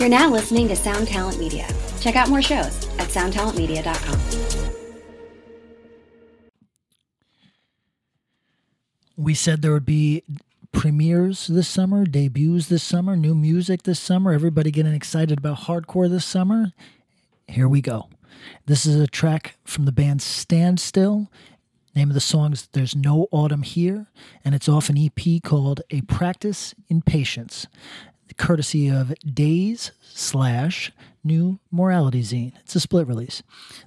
You're now listening to Sound Talent Media. Check out more shows at soundtalentmedia.com. We said there would be premieres this summer, debuts this summer, new music this summer, everybody getting excited about hardcore this summer. Here we go. This is a track from the band Stand Still. Name of the song is There's No Autumn Here, and it's off an EP called A Practice in Patience, courtesy of Days slash New Morality Zine. It's a split release.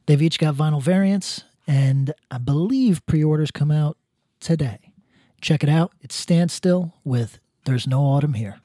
They've each got vinyl variants, and I believe pre orders come out today. Check it out. It's Stand Still with There's No Autumn Here.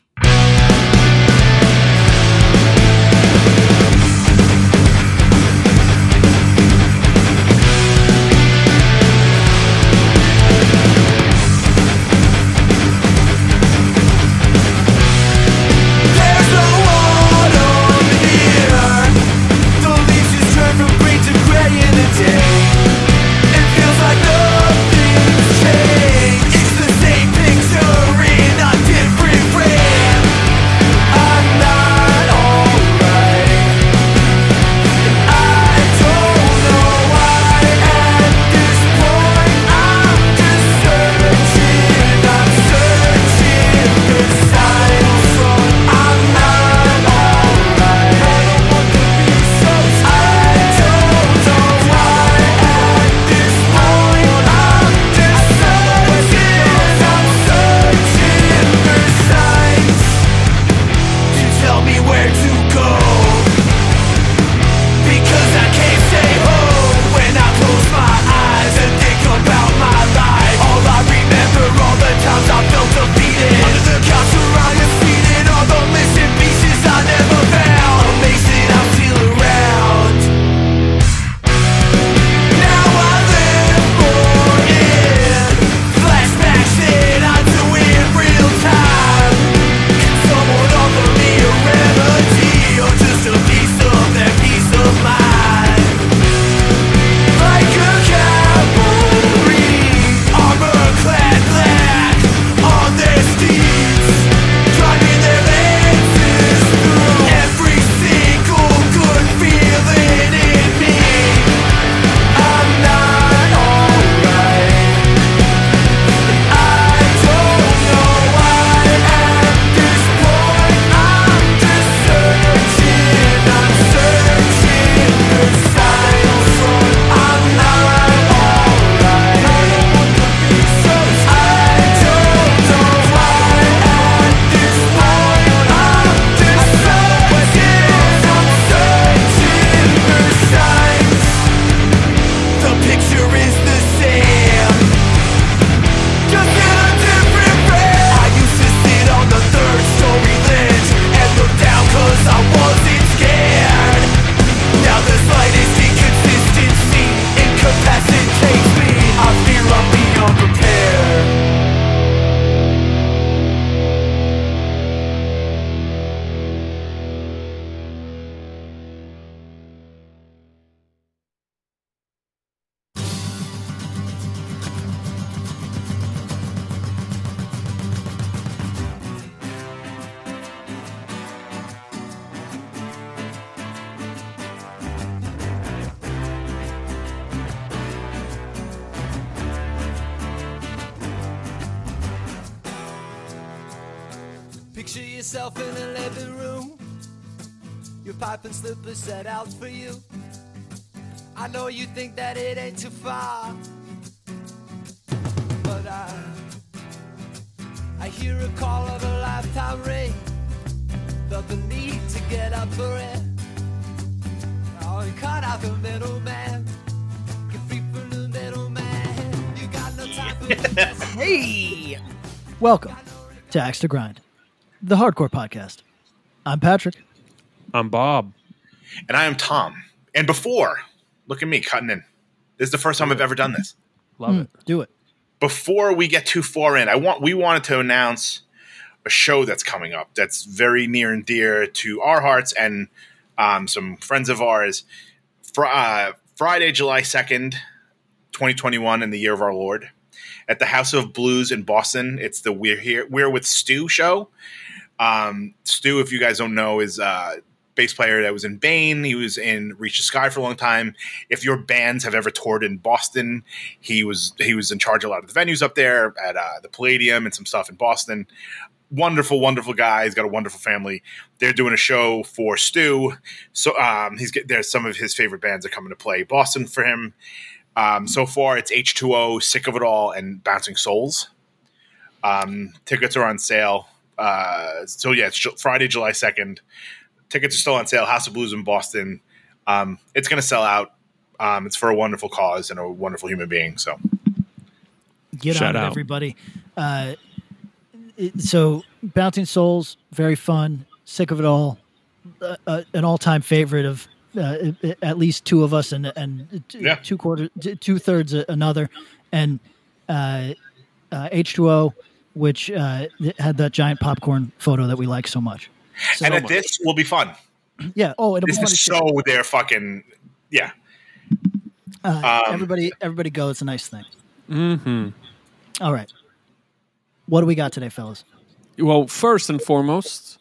Your pipe and slippers set out for you. I know you think that it ain't too far. But I I hear a call of a lifetime ring. Felt the need to get up for it. Oh, and cut out the middleman. Get free from the middleman. You got no time for Hey! Welcome to Axe to Grind, the hardcore podcast. I'm Patrick. I'm Bob. And I am Tom. And before, look at me cutting in. This is the first time I've ever done this. Love it. Do it. Before we get too far in, I want we wanted to announce a show that's coming up that's very near and dear to our hearts and um, some friends of ours. Fr- uh, Friday, July 2nd, 2021, in the year of our Lord, at the House of Blues in Boston. It's the We're Here, We're with Stu show. Um, Stu, if you guys don't know, is uh, bass player that was in Bane. He was in Reach the Sky for a long time. If your bands have ever toured in Boston, he was he was in charge of a lot of the venues up there at uh, the Palladium and some stuff in Boston. Wonderful, wonderful guy. He's got a wonderful family. They're doing a show for Stu. So um, he's there's some of his favorite bands are coming to play Boston for him. Um, so far, it's H2O, Sick of It All, and Bouncing Souls. Um, tickets are on sale. Uh, so yeah, it's Friday, July second. Tickets are still on sale. House of Blues in Boston. Um, it's going to sell out. Um, it's for a wonderful cause and a wonderful human being. So Get Shout on it, out. everybody. Uh, it- so, Bouncing Souls, very fun. Sick of it all. Uh, uh, an all-time favorite of uh, at least two of us, and and t- Yeah. two quarters, two thirds another, and uh, uh, H2O, which uh, had that giant popcorn photo that we like so much. So, and at this will be fun. yeah. Oh, it'll be This fun is as shit. so they're fucking yeah. Uh, Um, everybody, everybody go. It's a nice thing. Mm-hmm. All right. What do we got today, fellas? Well, first and foremost,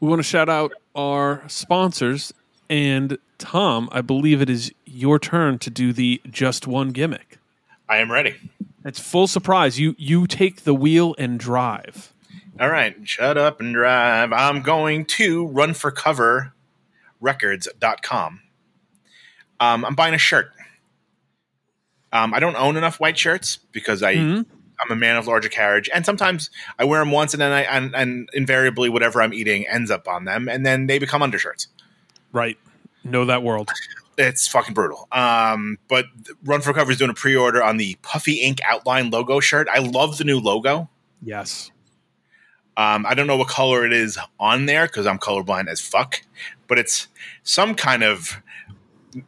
we want to shout out our sponsors. And Tom, I believe it is your turn to do the just one gimmick. I am ready. It's full surprise. You you take the wheel and drive. All right, shut up and drive. I'm going to runforcoverrecords.com. Um, I'm buying a shirt. Um, I don't own enough white shirts because I Mhm. I'm a man of larger carriage, and sometimes I wear them once, and then I and, and invariably whatever I'm eating ends up on them, and then they become undershirts. Right. Know that world. It's fucking brutal. Um, but Run for Cover is doing a pre-order on the Puffy Ink outline logo shirt. I love the new logo. Yes. Um, I don't know what color it is on there because I'm colorblind as fuck, but it's some kind of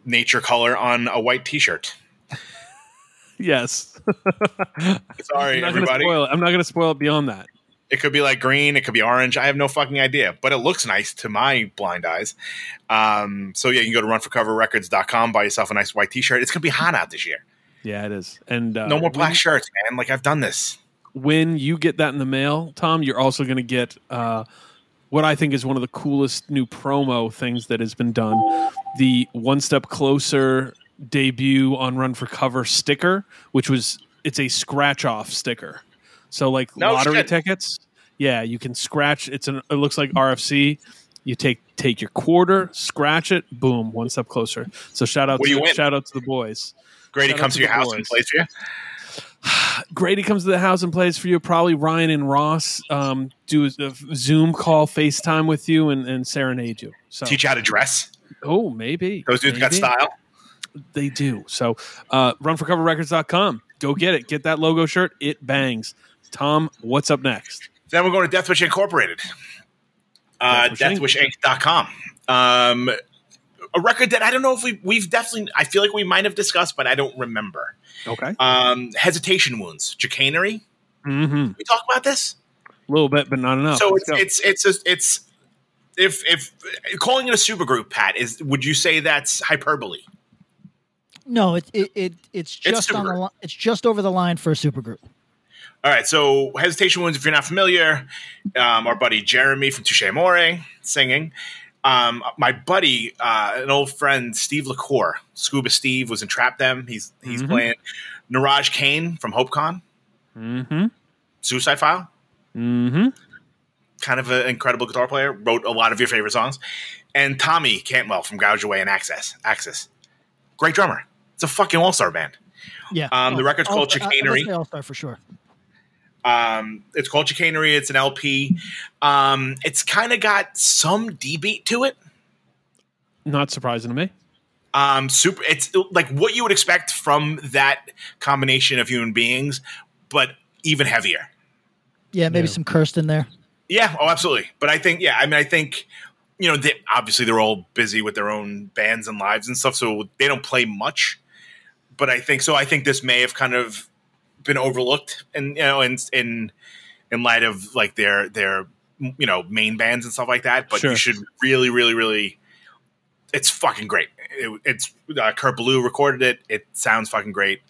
nature color on a white T-shirt. Yes. Sorry, I'm everybody. I'm not going to spoil it beyond that. It could be like green, it could be orange. I have no fucking idea, but it looks nice to my blind eyes. Um, so yeah, you can go to runforcoverrecords.com, buy yourself a nice white T-shirt. It's gonna be hot out this year. Yeah, it is. And uh, No more black when- shirts, man. Like I've done this. When you get that in the mail, Tom, you're also going to get uh, what I think is one of the coolest new promo things that has been done the One Step Closer debut on Run for Cover sticker, which was it's a scratch off sticker. So like No lottery shit. tickets, yeah, you can scratch. It's an it looks like RFC. You take take your quarter, scratch it, boom, one step closer. So shout out do to shout out to the boys. Grady Shout comes to to your house and plays for you. Grady comes to the house and plays for you. Probably Ryan and Ross um, do a a Zoom call, FaceTime with you, and, and serenade you. So, Teach you how to dress. oh, maybe Those dudes got style. They do. So, uh, runforcoverrecords.com. Go get it. Get that logo shirt. It bangs. Tom, what's up next? Then we're going to Deathwish Incorporated. Uh, Deathwish Inc. DeathwishInc.com. Um, a record that I don't know if we we've definitely I feel like we might have discussed, but I don't remember. Okay. Um, hesitation wounds, chicanery. Mm-hmm. We talk about this. A little bit, but not enough. so Let's it's go. it's it's a, it's if if calling it a supergroup, Pat is would you say that's hyperbole? No, it, it, it it's just on the supergroup. li- it's just over the line for a supergroup. All right, so Hesitation Wounds, if you're not familiar, um, our buddy Jeremy from Touche Amore singing. Um, my buddy, uh, an old friend, Steve LaCour, Scuba Steve, was in Trap Them. He's he's Mhm. playing Neeraj Kane from Hope Con, mm-hmm. Suicide File. Mm-hmm. Kind of an incredible guitar player. Wrote a lot of your favorite songs. And Tommy Cantwell from Gouge Away and Access. Access. Great drummer. It's a fucking all star band. Yeah, Um, the record's called Chicanery. All star for sure. Um, it's called Chicanery. It's an LP. Um, it's kind of got some D beat to it. Not surprising to me. Um, super. It's like what you would expect from that combination of human beings, but even heavier. Yeah, maybe Yeah. some in there. Yeah. Oh, absolutely. But I think, yeah. I mean, I think you know, they, obviously they're all busy with their own bands and lives and stuff, so they don't play much. But I think so. I think this may have kind of been overlooked, and you know, in in in light of like their their you know main bands and stuff like that. But Sure. you should really, really, really. It's fucking great. It, it's uh, Kurt Ballou recorded it. It sounds fucking great.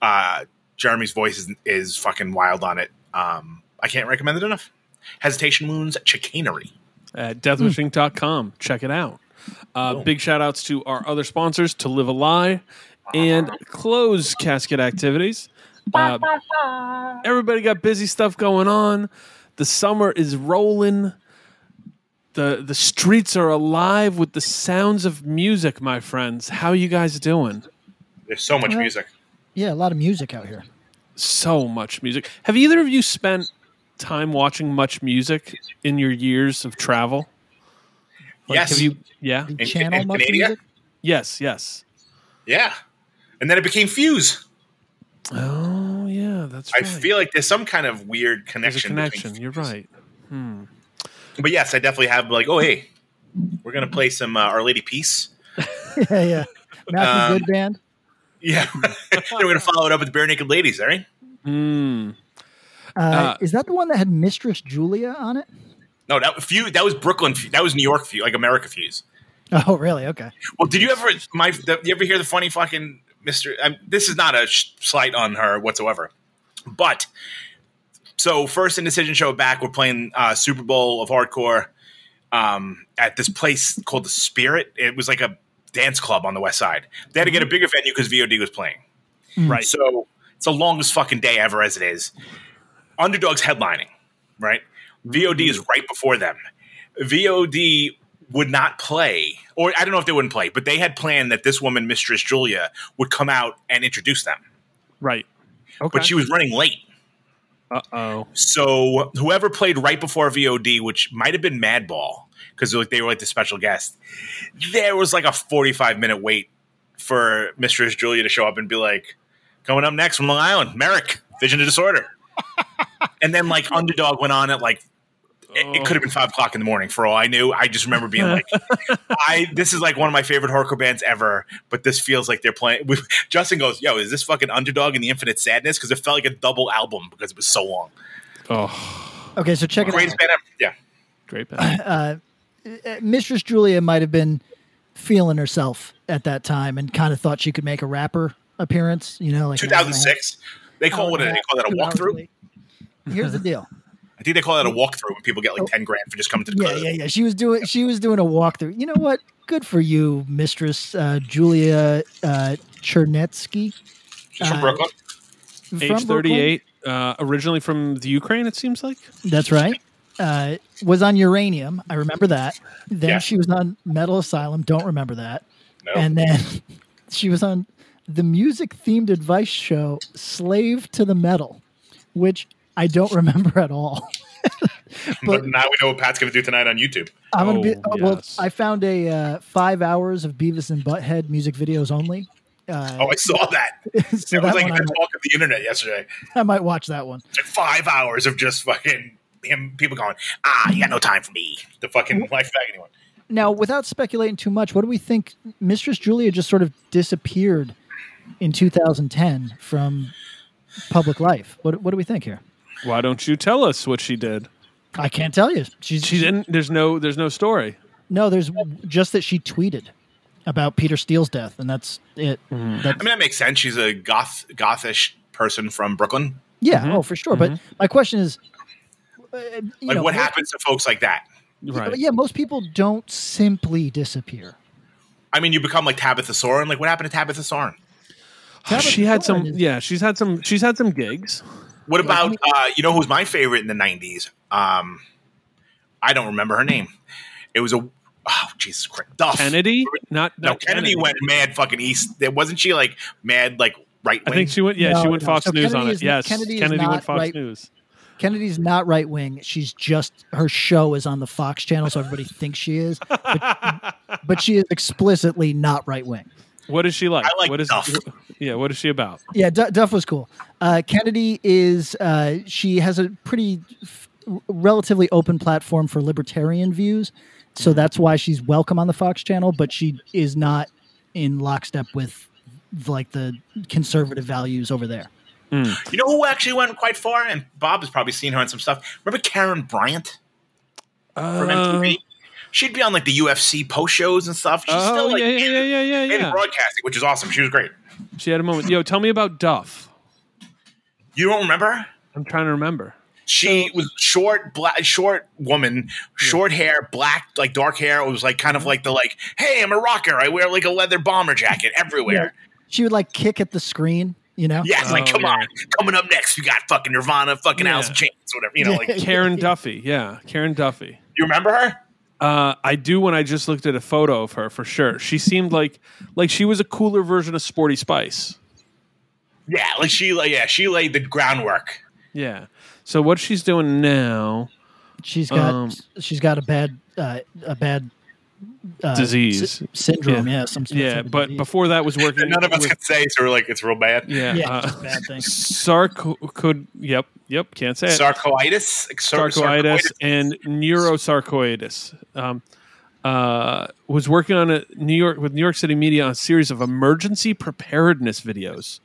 Uh, Jeremy's voice is, is fucking wild on it. Um, I can't recommend it enough. Hesitation Wounds Chicanery. at deathwishinc.com. Check it out. Uh, big shout outs to our other sponsors, To Live a Lie and Close Casket Activities. Uh, everybody got busy stuff going on. The summer is rolling. The, the streets are alive with the sounds of music, my friends. How you guys doing? There's so much music. Yeah, a lot of music out here. So much music. Have either of you spent time watching much music in your years of travel? Like, yes. Have you? Yeah. In- channel in much Canada? music? Yes. Yes. Yeah. And then it became Fuse. Oh yeah, that's I right. feel like there's some kind of weird there's a connection. connection. You're Fuse. right. But yes, I definitely have like, oh hey, we're gonna play some uh, Our Lady Peace. yeah, yeah. Matthew Um, Good Band. Yeah, we're gonna follow it up with Barenaked Ladies, right? Mm. Uh, uh, is that the one that had Mistress Julia on it? No, that Fuse. That was Brooklyn. Fuse. That was New York Fuse, like America Fuse. Oh, really? Okay. Well, did you ever my? The, you ever hear the funny fucking Mister? Um, this is not a sh- slight on her whatsoever, but so first indecision show back, we're playing uh, Super Bowl of hardcore um, at this place called the Spirit. It was like a dance club on the West Side. They had to get a bigger venue because VOD was playing. Right. So it's the longest fucking day ever as it is. Underdogs headlining, right? VOD is right before them. VOD would not play, or I don't know if they wouldn't play, but they had planned that this woman, Mistress Julia, would come out and introduce them. Right. Okay. But she was running late. Uh oh. So whoever played right before VOD, which might have been Madball, because like they were like the special guest, there was like a forty-five minute wait for Mistress Julia to show up and be like, "Coming up next from Long Island, Merrick, Vision of Disorder," and then like Underdog went on at like. It, it could have been five o'clock in the morning for all I knew. I just remember being like, "I this is like one of my favorite hardcore bands ever." But this feels like they're playing. Justin goes, "Yo, is this fucking Underdog and the Infinite Sadness?" Because it felt like a double album because it was so long. Oh, Okay, so check it Greatest out. band ever. Yeah. great band. Uh, Mistress Julia might have been feeling herself at that time and kind of thought she could make a rapper appearance. You know, like an hour and a half- 2006. They call hour what and a they call that a half, two hours walkthrough. Here's the deal. I think they call that a walkthrough when people get like ten grand for just coming to the Yeah, club. yeah, yeah. She was doing she was doing a walkthrough. You know what? Good for you, Mistress uh, Julia uh, Chernetsky. She's from Uh, Brooklyn. Age 38, uh, originally from the Ukraine, it seems like. That's right. Uh, was on Uranium. I remember that. Then Yeah. she was on Metal Asylum. Don't remember that. No. And then she was on the music themed advice show Slave to the Metal, which I don't remember at all. but now we know what Pat's going to do tonight on YouTube. I'm gonna be Oh, well. yes. I found a uh, five hours of Beavis and Butthead music videos only. Uh, Oh, I saw that. so That was that like one I the might, talk of the internet yesterday. I might watch that one. It's like five hours of just fucking him. People going, ah, you got no time for me. The fucking life bag anyone. Now, without speculating too much, what do we think? Mistress Julia just sort of disappeared in 2010 from public life. What, what do we think here? Why don't you tell us what she did? I can't tell you. She's She didn't. There's no. There's no story. No, there's just that she tweeted about Peter Steele's death, and that's it. Hmm. That's, I mean, that makes sense. She's a goth, gothish person from Brooklyn. yeah, mm-hmm. oh for sure. But mm-hmm. my question is, uh, you Like, know, what happens to folks like that? Right. Yeah, most people don't simply disappear. I mean, you become like Tabitha Soren. Like, what happened to Tabitha Soren? she had some. Is- Yeah, she's had some. She's had some gigs. What about uh, you know who's my favorite in the '90s? Um, I don't remember her name. It was a oh Jesus Christ, Duff Kennedy, not, No, not Kennedy, went mad fucking east. Wasn't she like mad like right wing I think she went. Yeah, No, she went no. Fox So News on Kennedy it. is- yes, Kennedy Kennedy went Fox right- News. Kennedy's not right wing. She's just her show is on the Fox channel, so everybody thinks she is. But, but she is explicitly not right wing. What is she like? I like what is, Duff. Yeah, what is she about? Yeah, D- Duff was cool. Uh, Kennedy is uh, she has a pretty f- relatively open platform for libertarian views, so that's why she's welcome on the Fox channel. But she is not in lockstep with like the conservative values over there. you know who actually went quite far, and Bob has probably seen her on some stuff. Remember Karyn Bryant from Uh, MTV? She'd be on like the UFC post shows and stuff. She's oh still like yeah, yeah, yeah, yeah, yeah, in yeah. broadcasting, which is awesome. She was great. She had a moment. Yo, tell me about Duff. You don't remember? I'm trying to remember. She was short, black, short woman, short hair, black, like dark hair. It was like kind of uh-huh. like the like, hey, I'm a rocker. I wear like a leather bomber jacket everywhere. She would like kick at the screen, you know? Yeah, it's like, Oh, come yeah. on, coming up next, we got fucking Nirvana, fucking Yeah. Alice in Chains, whatever. You know, like Karen Duffy. Yeah, Karen Duffy. you remember her? Uh, I do when I just looked at a photo of her for sure. She seemed like like she was a cooler version of Sporty Spice. Yeah, like she, like yeah, she laid the groundwork. Yeah. So what she's doing now? She's got Um, she's got a bad uh, a bad uh, Disease. sy- syndrome. Yeah. Yeah, some sort Yeah, of but disease. before that was working. None of us with- can say, so we're like, it's real bad. Yeah. yeah, uh, just a bad thing. sarco could. Yep. Yep. Can't say it. Sarcoitis, Sar- sarcoitis and neurosarcoitis. Um, uh, was working on a New York with New York City media on a series of emergency preparedness videos.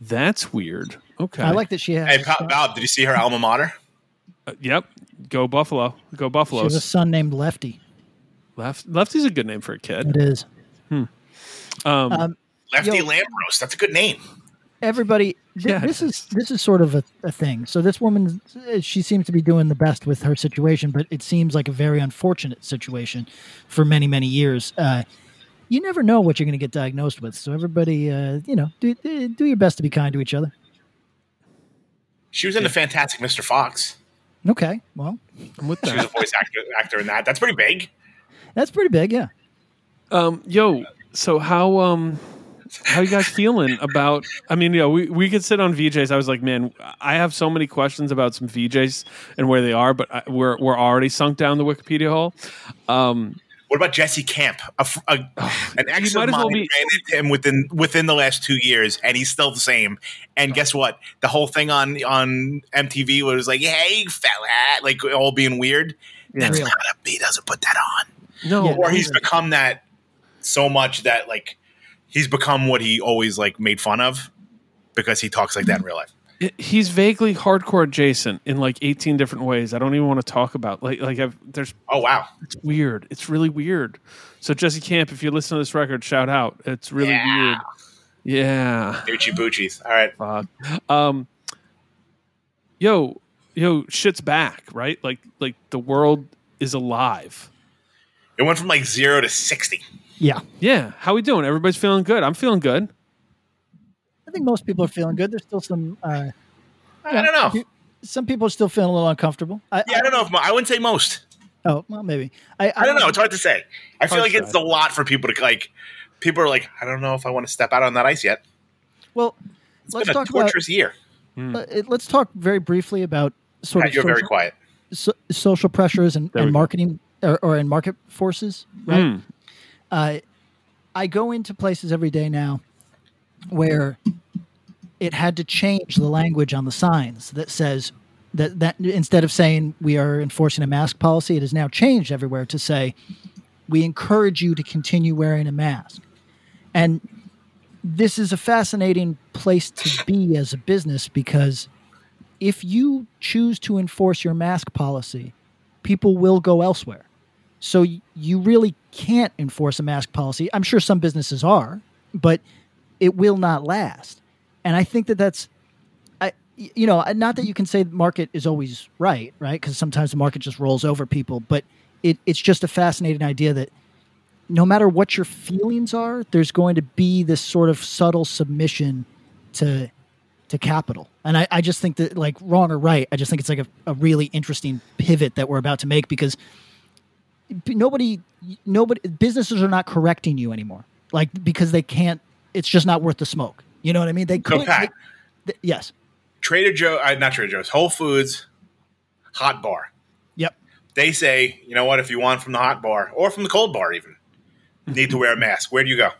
That's weird. Okay. I like that she has. Hey, a Pa- Bob, did you see her alma mater? Uh, yep. Go Buffalo. Go Buffalo. she has a son named Lefty. Left Lefty's a good name for a kid. It is. Um, Um, Lefty Yo. Lambros. That's a good name. everybody th- Yeah. this is this is sort of a, a thing so this woman uh, she seems to be doing the best with her situation but it seems like a very unfortunate situation for many many years uh, you never know what you're going to get diagnosed with so everybody uh, you know do, do do your best to be kind to each other She was in the Fantastic Mr. Fox. okay well I'm with She was a voice actor, actor in that. That's pretty big. That's pretty big yeah Um, yo, so how um how you guys feeling about I mean, you know, we, we could sit on VJs. I was like, man, I have so many questions about some VJs and where they are, but I, we're we're already sunk down the Wikipedia hole. Um, What about Jesse Camp? A, f- a- an ex might of as well mine be- ran into him within within the last two years, and he's still the same. And guess what? The whole thing on on MTV was like, "Hey, fella," like all being weird. That's Real. not a. He doesn't put that on. No, Yeah. Or he's become that so much that like he's become what he always like made fun of because he talks like that in real life. he's vaguely hardcore adjacent in like 18 different ways. I don't even want to talk about like like I've there's Oh wow! it's weird. It's really weird. So Jesse Camp, if you listen to this record, shout out. It's really Yeah. weird. Yeah. Gucci Boochies. All right. Fuck. Um, yo, yo, shit's back, right? Like, like the world is alive. It went from like zero to sixty. yeah Yeah, how we doing? Everybody's feeling good. I'm feeling good. i think most people are feeling good there's still some uh, I don't know. some people are still feeling a little uncomfortable I, Yeah, I don't know if mo- I wouldn't say most. oh well maybe i, I don't know. It's hard to say. I feel like it's say. a lot for people to like. People are like, I don't know if I want to step out on that ice yet. well It's let's been a talk about torturous year. Uh, let's talk very briefly about sort Pat, of you're very quiet. so, social pressures and, There we and go. marketing or, or and market forces. Right. Mm. Uh, I go into places every day now where it had to change the language on the signs that says that that instead of saying we are enforcing a mask policy, it has now changed everywhere to say we encourage you to continue wearing a mask. And this is a fascinating place to be as a business because if you choose to enforce your mask policy, people will go elsewhere. So you really can't enforce a mask policy. I'm sure some businesses are, but it will not last. And I think that that's, I, you know, not that you can say the market is always right, right? Because sometimes the market just rolls over people, but it, it's just a fascinating idea that no matter what your feelings are, there's going to be this sort of subtle submission to to capital. And I, I just think that like wrong or right, I just think it's like a, a really interesting pivot that we're about to make because nobody nobody businesses are not correcting you anymore. Like because they can't it's just not worth the smoke. You know what I mean? They So could th- yes. Trader Joe, uh, not Trader Joe's, Whole Foods, hot bar. Yep. They say, you know what? If you want from the hot bar or from the cold bar, even need to wear a mask. Where do you go?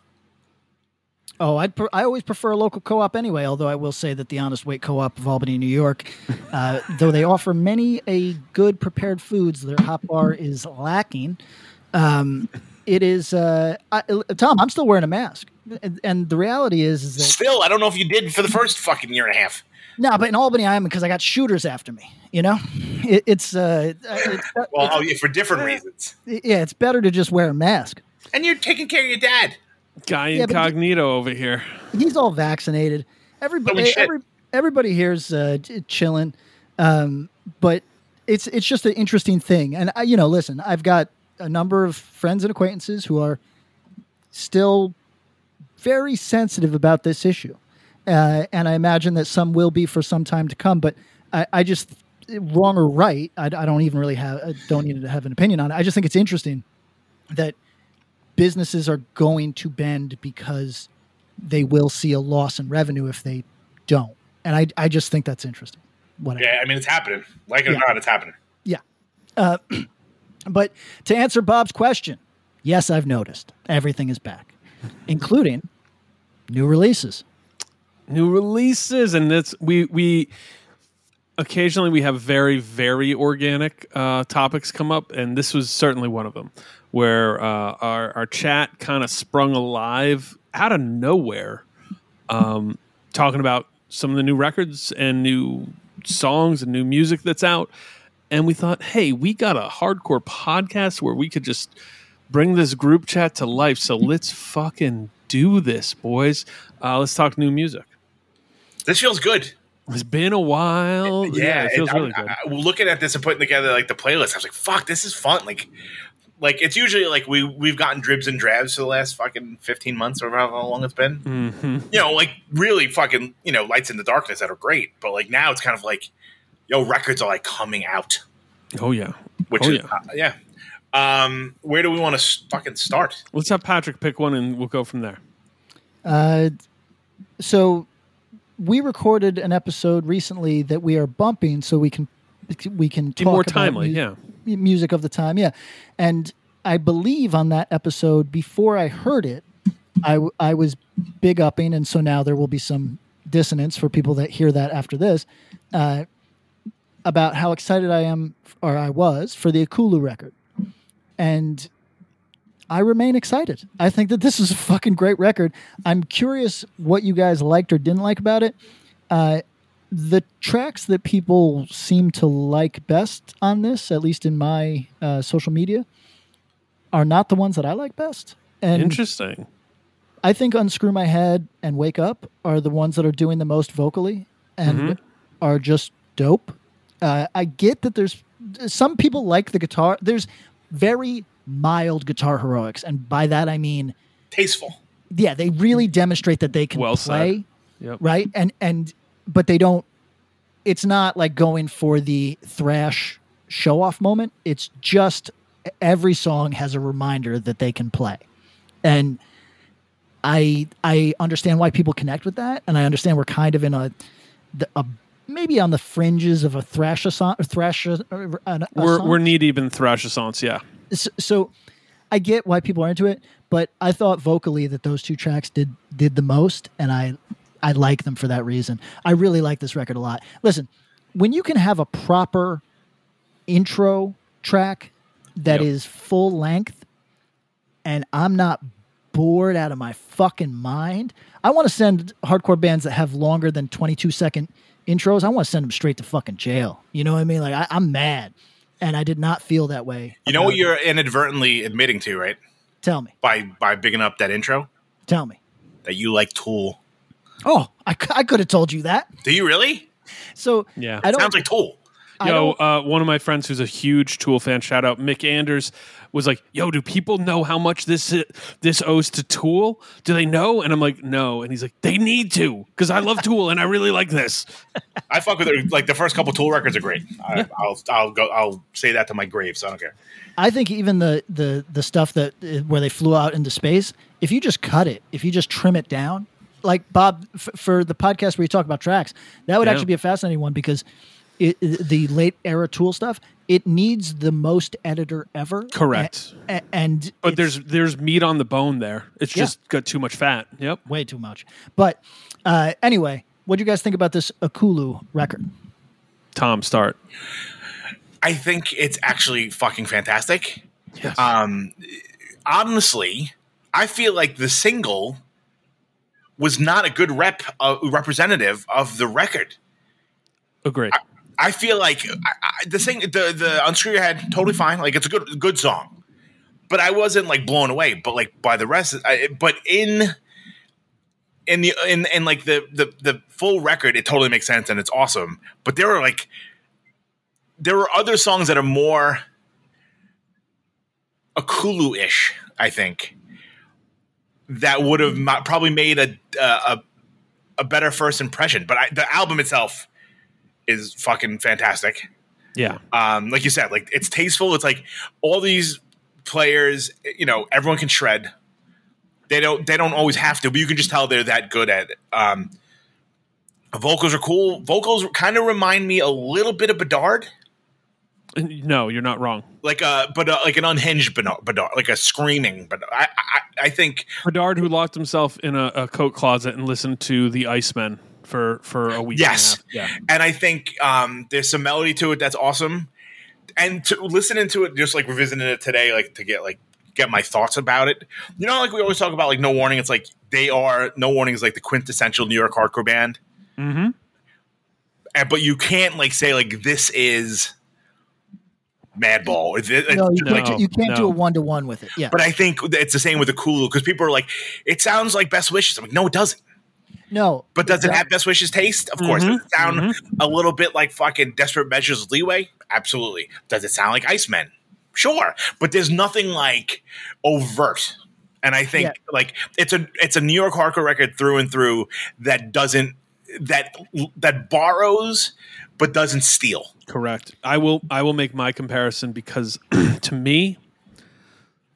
Oh, I'd pre- I always prefer a local co-op anyway. Although I will say that the Honest Weight Co-op of Albany, New York, uh, though they offer many a good prepared foods, their hot bar is lacking. Um, it is uh, I, Tom. I'm still wearing a mask, and, and the reality is, is that Still, I don't know if you did for the first fucking year and a half. no, but in Albany I am because I got shooters after me. You know, it, it's uh, it's, Well, oh, yeah, for different reasons. yeah, it's better to just wear a mask. And you're taking care of your dad. Guy Yeah, incognito over here. he's all vaccinated. Everybody, every, everybody here's uh, chilling. Um, but it's it's just an interesting thing. And I, you know, listen, I've got a number of friends and acquaintances who are still very sensitive about this issue, uh, and I imagine that some will be for some time to come. But I, I just wrong or right, I, I don't even really have I don't need to have an opinion on it. I just think it's interesting that businesses are going to bend because they will see a loss in revenue if they don't. And I, I just think that's interesting. What I- Yeah, I mean it's happening. Like it Yeah. or not, it's happening. yeah. Uh, but to answer Bob's question, yes, I've noticed everything is back, including new releases. new releases and it's we we occasionally we have very very organic uh, topics come up and this was certainly one of them where uh, our, our chat kind of sprung alive out of nowhere um, talking about some of the new records and new songs and new music that's out. And we thought hey we got a hardcore podcast where we could just bring this group chat to life. So let's fucking do this boys. Uh, let's talk new music. This feels good. It's been a while. Yeah, it feels I- really I- good. I- looking at this and putting together like the playlist, I was like, "Fuck, this is fun!" Like, like it's usually like we we've gotten dribs and drabs for the last fucking fifteen months or however long it's been. hmm You know, like really fucking you know lights in the darkness that are great, but like now it's kind of like, yo, records are like coming out, Oh yeah. which Oh, is yeah. uh, yeah. Um, where do we want to fucking start? Let's have Patrick pick one, and we'll go from there. Uh, so we recorded an episode recently that we are bumping so we can we can Be talk more about timely. mu- Yeah. music of the time. Yeah. And I believe on that episode, before I heard it, I I was big upping. And so now there will be some dissonance for people that hear that after this uh, about how excited I am, or I was, for the Ekulu record. And I remain excited. I think that this is a fucking great record. I'm curious what you guys liked or didn't like about it. Uh, the tracks that people seem to like best on this, at least in my uh, social media, are not the ones that I like best. And Interesting. I think Unscrew My Head and Wake Up are the ones that are doing the most vocally and are just dope. Uh, I get that there's some people like the guitar. There's very mild guitar heroics, and by that I mean, Tasteful. yeah, they really demonstrate that they can Well play Yep. right and and but they don't it's not like going for the thrash show off moment it's just every song has a reminder that they can play and i i understand why people connect with that and i understand we're kind of in a, the- a maybe on the fringes of a thrash song thrash uh, a, a We're song we're knee deep in thrash songs. Yeah. So, so I get why people are into it, but I thought vocally that those two tracks did did the most, and I I like them for that reason. I really like this record a lot. Listen, when you can have a proper intro track that is Yep. full length, and I'm not bored out of my fucking mind. I want to send hardcore bands that have longer than 22 second intros. I want to send them straight to fucking jail. You know what I mean? Like I, I'm mad, and I did not feel that way. You know what you're inadvertently admitting to, right? Tell me. By by bigging up that intro Tell me. that you like Tool. Oh, I, I could have told you that. Do you really? So Yeah. I don't. Sounds like Tool. I Yo, uh, one of my friends who's a huge Tool fan, shout out Mick Anders, was like, "Yo, do people know how much this this owes to Tool? Do they know?" And I'm like, "No." And he's like, "They need to, because I love Tool and I really like this." I fuck with it. Like the first couple Tool records are great. I, I'll I'll go. I'll say that to my grave. So I don't care. I think even the the the stuff that uh, where they flew out into space, if you just cut it, if you just trim it down, like Bob f- for the podcast where you talk about tracks, that would Yeah. actually be a fascinating one because it, the late era Tool stuff, it needs the most editor ever. Correct. A- a- and But there's there's meat on the bone there. It's Yeah. just got too much fat. Yep. way too much. But uh, anyway, what do you guys think about this Ekulu record? Tom, start. I think it's actually fucking fantastic. Yes. Um, honestly, I feel like the single was not a good rep uh, representative of the record. Agree. I feel like I, I, the thing, the the unscrew your head, totally fine. Like it's a good good song, but I wasn't like blown away. But like by the rest, I, but in in the in in like the the the full record, it totally makes sense and it's awesome. But there are like there are other songs that are more Ekulu ish. I think that would have probably made a a a better first impression. But I, the album itself is fucking fantastic. Yeah. Um, like you said, like it's tasteful. It's like all these players, you know, everyone can shred. They don't. They don't always have to, but you can just tell they're that good at it. Um, vocals are cool. Vocals kind of remind me a little bit of Bedard, No, you're not wrong. like a but uh, like an unhinged Bedard, Bedard like a screaming. But I, I, I think Bedard, who locked himself in a, a coat closet and listened to the Icemen for for a week. Yes. And a half. and I think um, there's some melody to it that's awesome. And to listening to it, just like revisiting it today, like to get like get my thoughts about it. You know, like we always talk about, like No Warning. It's like they are No Warning is like the quintessential New York hardcore band. Mm-hmm. And but you can't like say like this is Madball or this, No, you No, can't, you can't do a one to one with it. Yeah. But I think it's the same with the Kulu because people are like, it sounds like Best Wishes. I'm like, no, it doesn't. No. But does it have Best Wishes taste? Of course. Mhm, Does it sound a little bit like fucking Desperate Measures Leeway? Absolutely. Does it sound like Icemen? Sure. But there's nothing like overt. And I think Yeah. like it's a it's a New York hardcore record through and through that doesn't that that borrows but doesn't steal. Correct. I will. I will make my comparison because to me,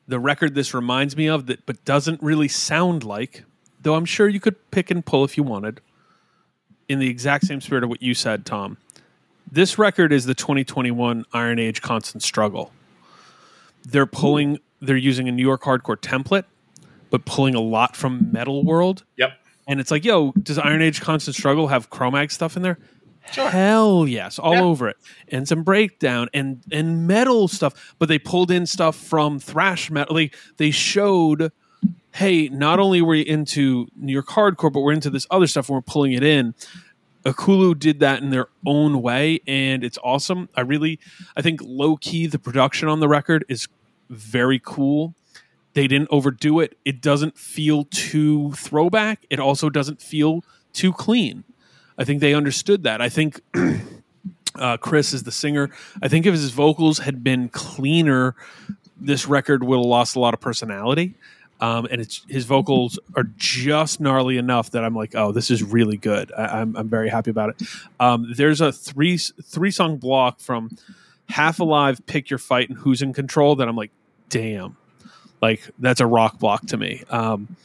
the record this reminds me of that, but doesn't really sound like. Though I'm sure you could pick and pull if you wanted. In the exact same spirit of what you said, Tom. This record is the 2021 Iron Age Constant Struggle. They're pulling. They're using a New York hardcore template, but pulling a lot from Metal World. Yep. And it's like, yo, does Iron Age Constant Struggle have Cro-Mag stuff in there? Sure. Hell yes, all Yeah. over it, and some breakdown and and metal stuff. But they pulled in stuff from thrash metal. They, they showed, hey, not only were you into New York hardcore, but we're into this other stuff, and we're pulling it in. Ekulu did that in their own way, and it's awesome. I really, I think low key the production on the record is very cool. They didn't overdo it. It doesn't feel too throwback. It also doesn't feel too clean. I think they understood that. I think uh, Chris is the singer. I think if his vocals had been cleaner, this record would have lost a lot of personality. Um, and it's his vocals are just gnarly enough that I'm like, oh, this is really good. I, I'm I'm very happy about it. Um, there's a three three song block from Half Alive, Pick Your Fight, and Who's in Control that I'm like, damn, like that's a rock block to me. Um,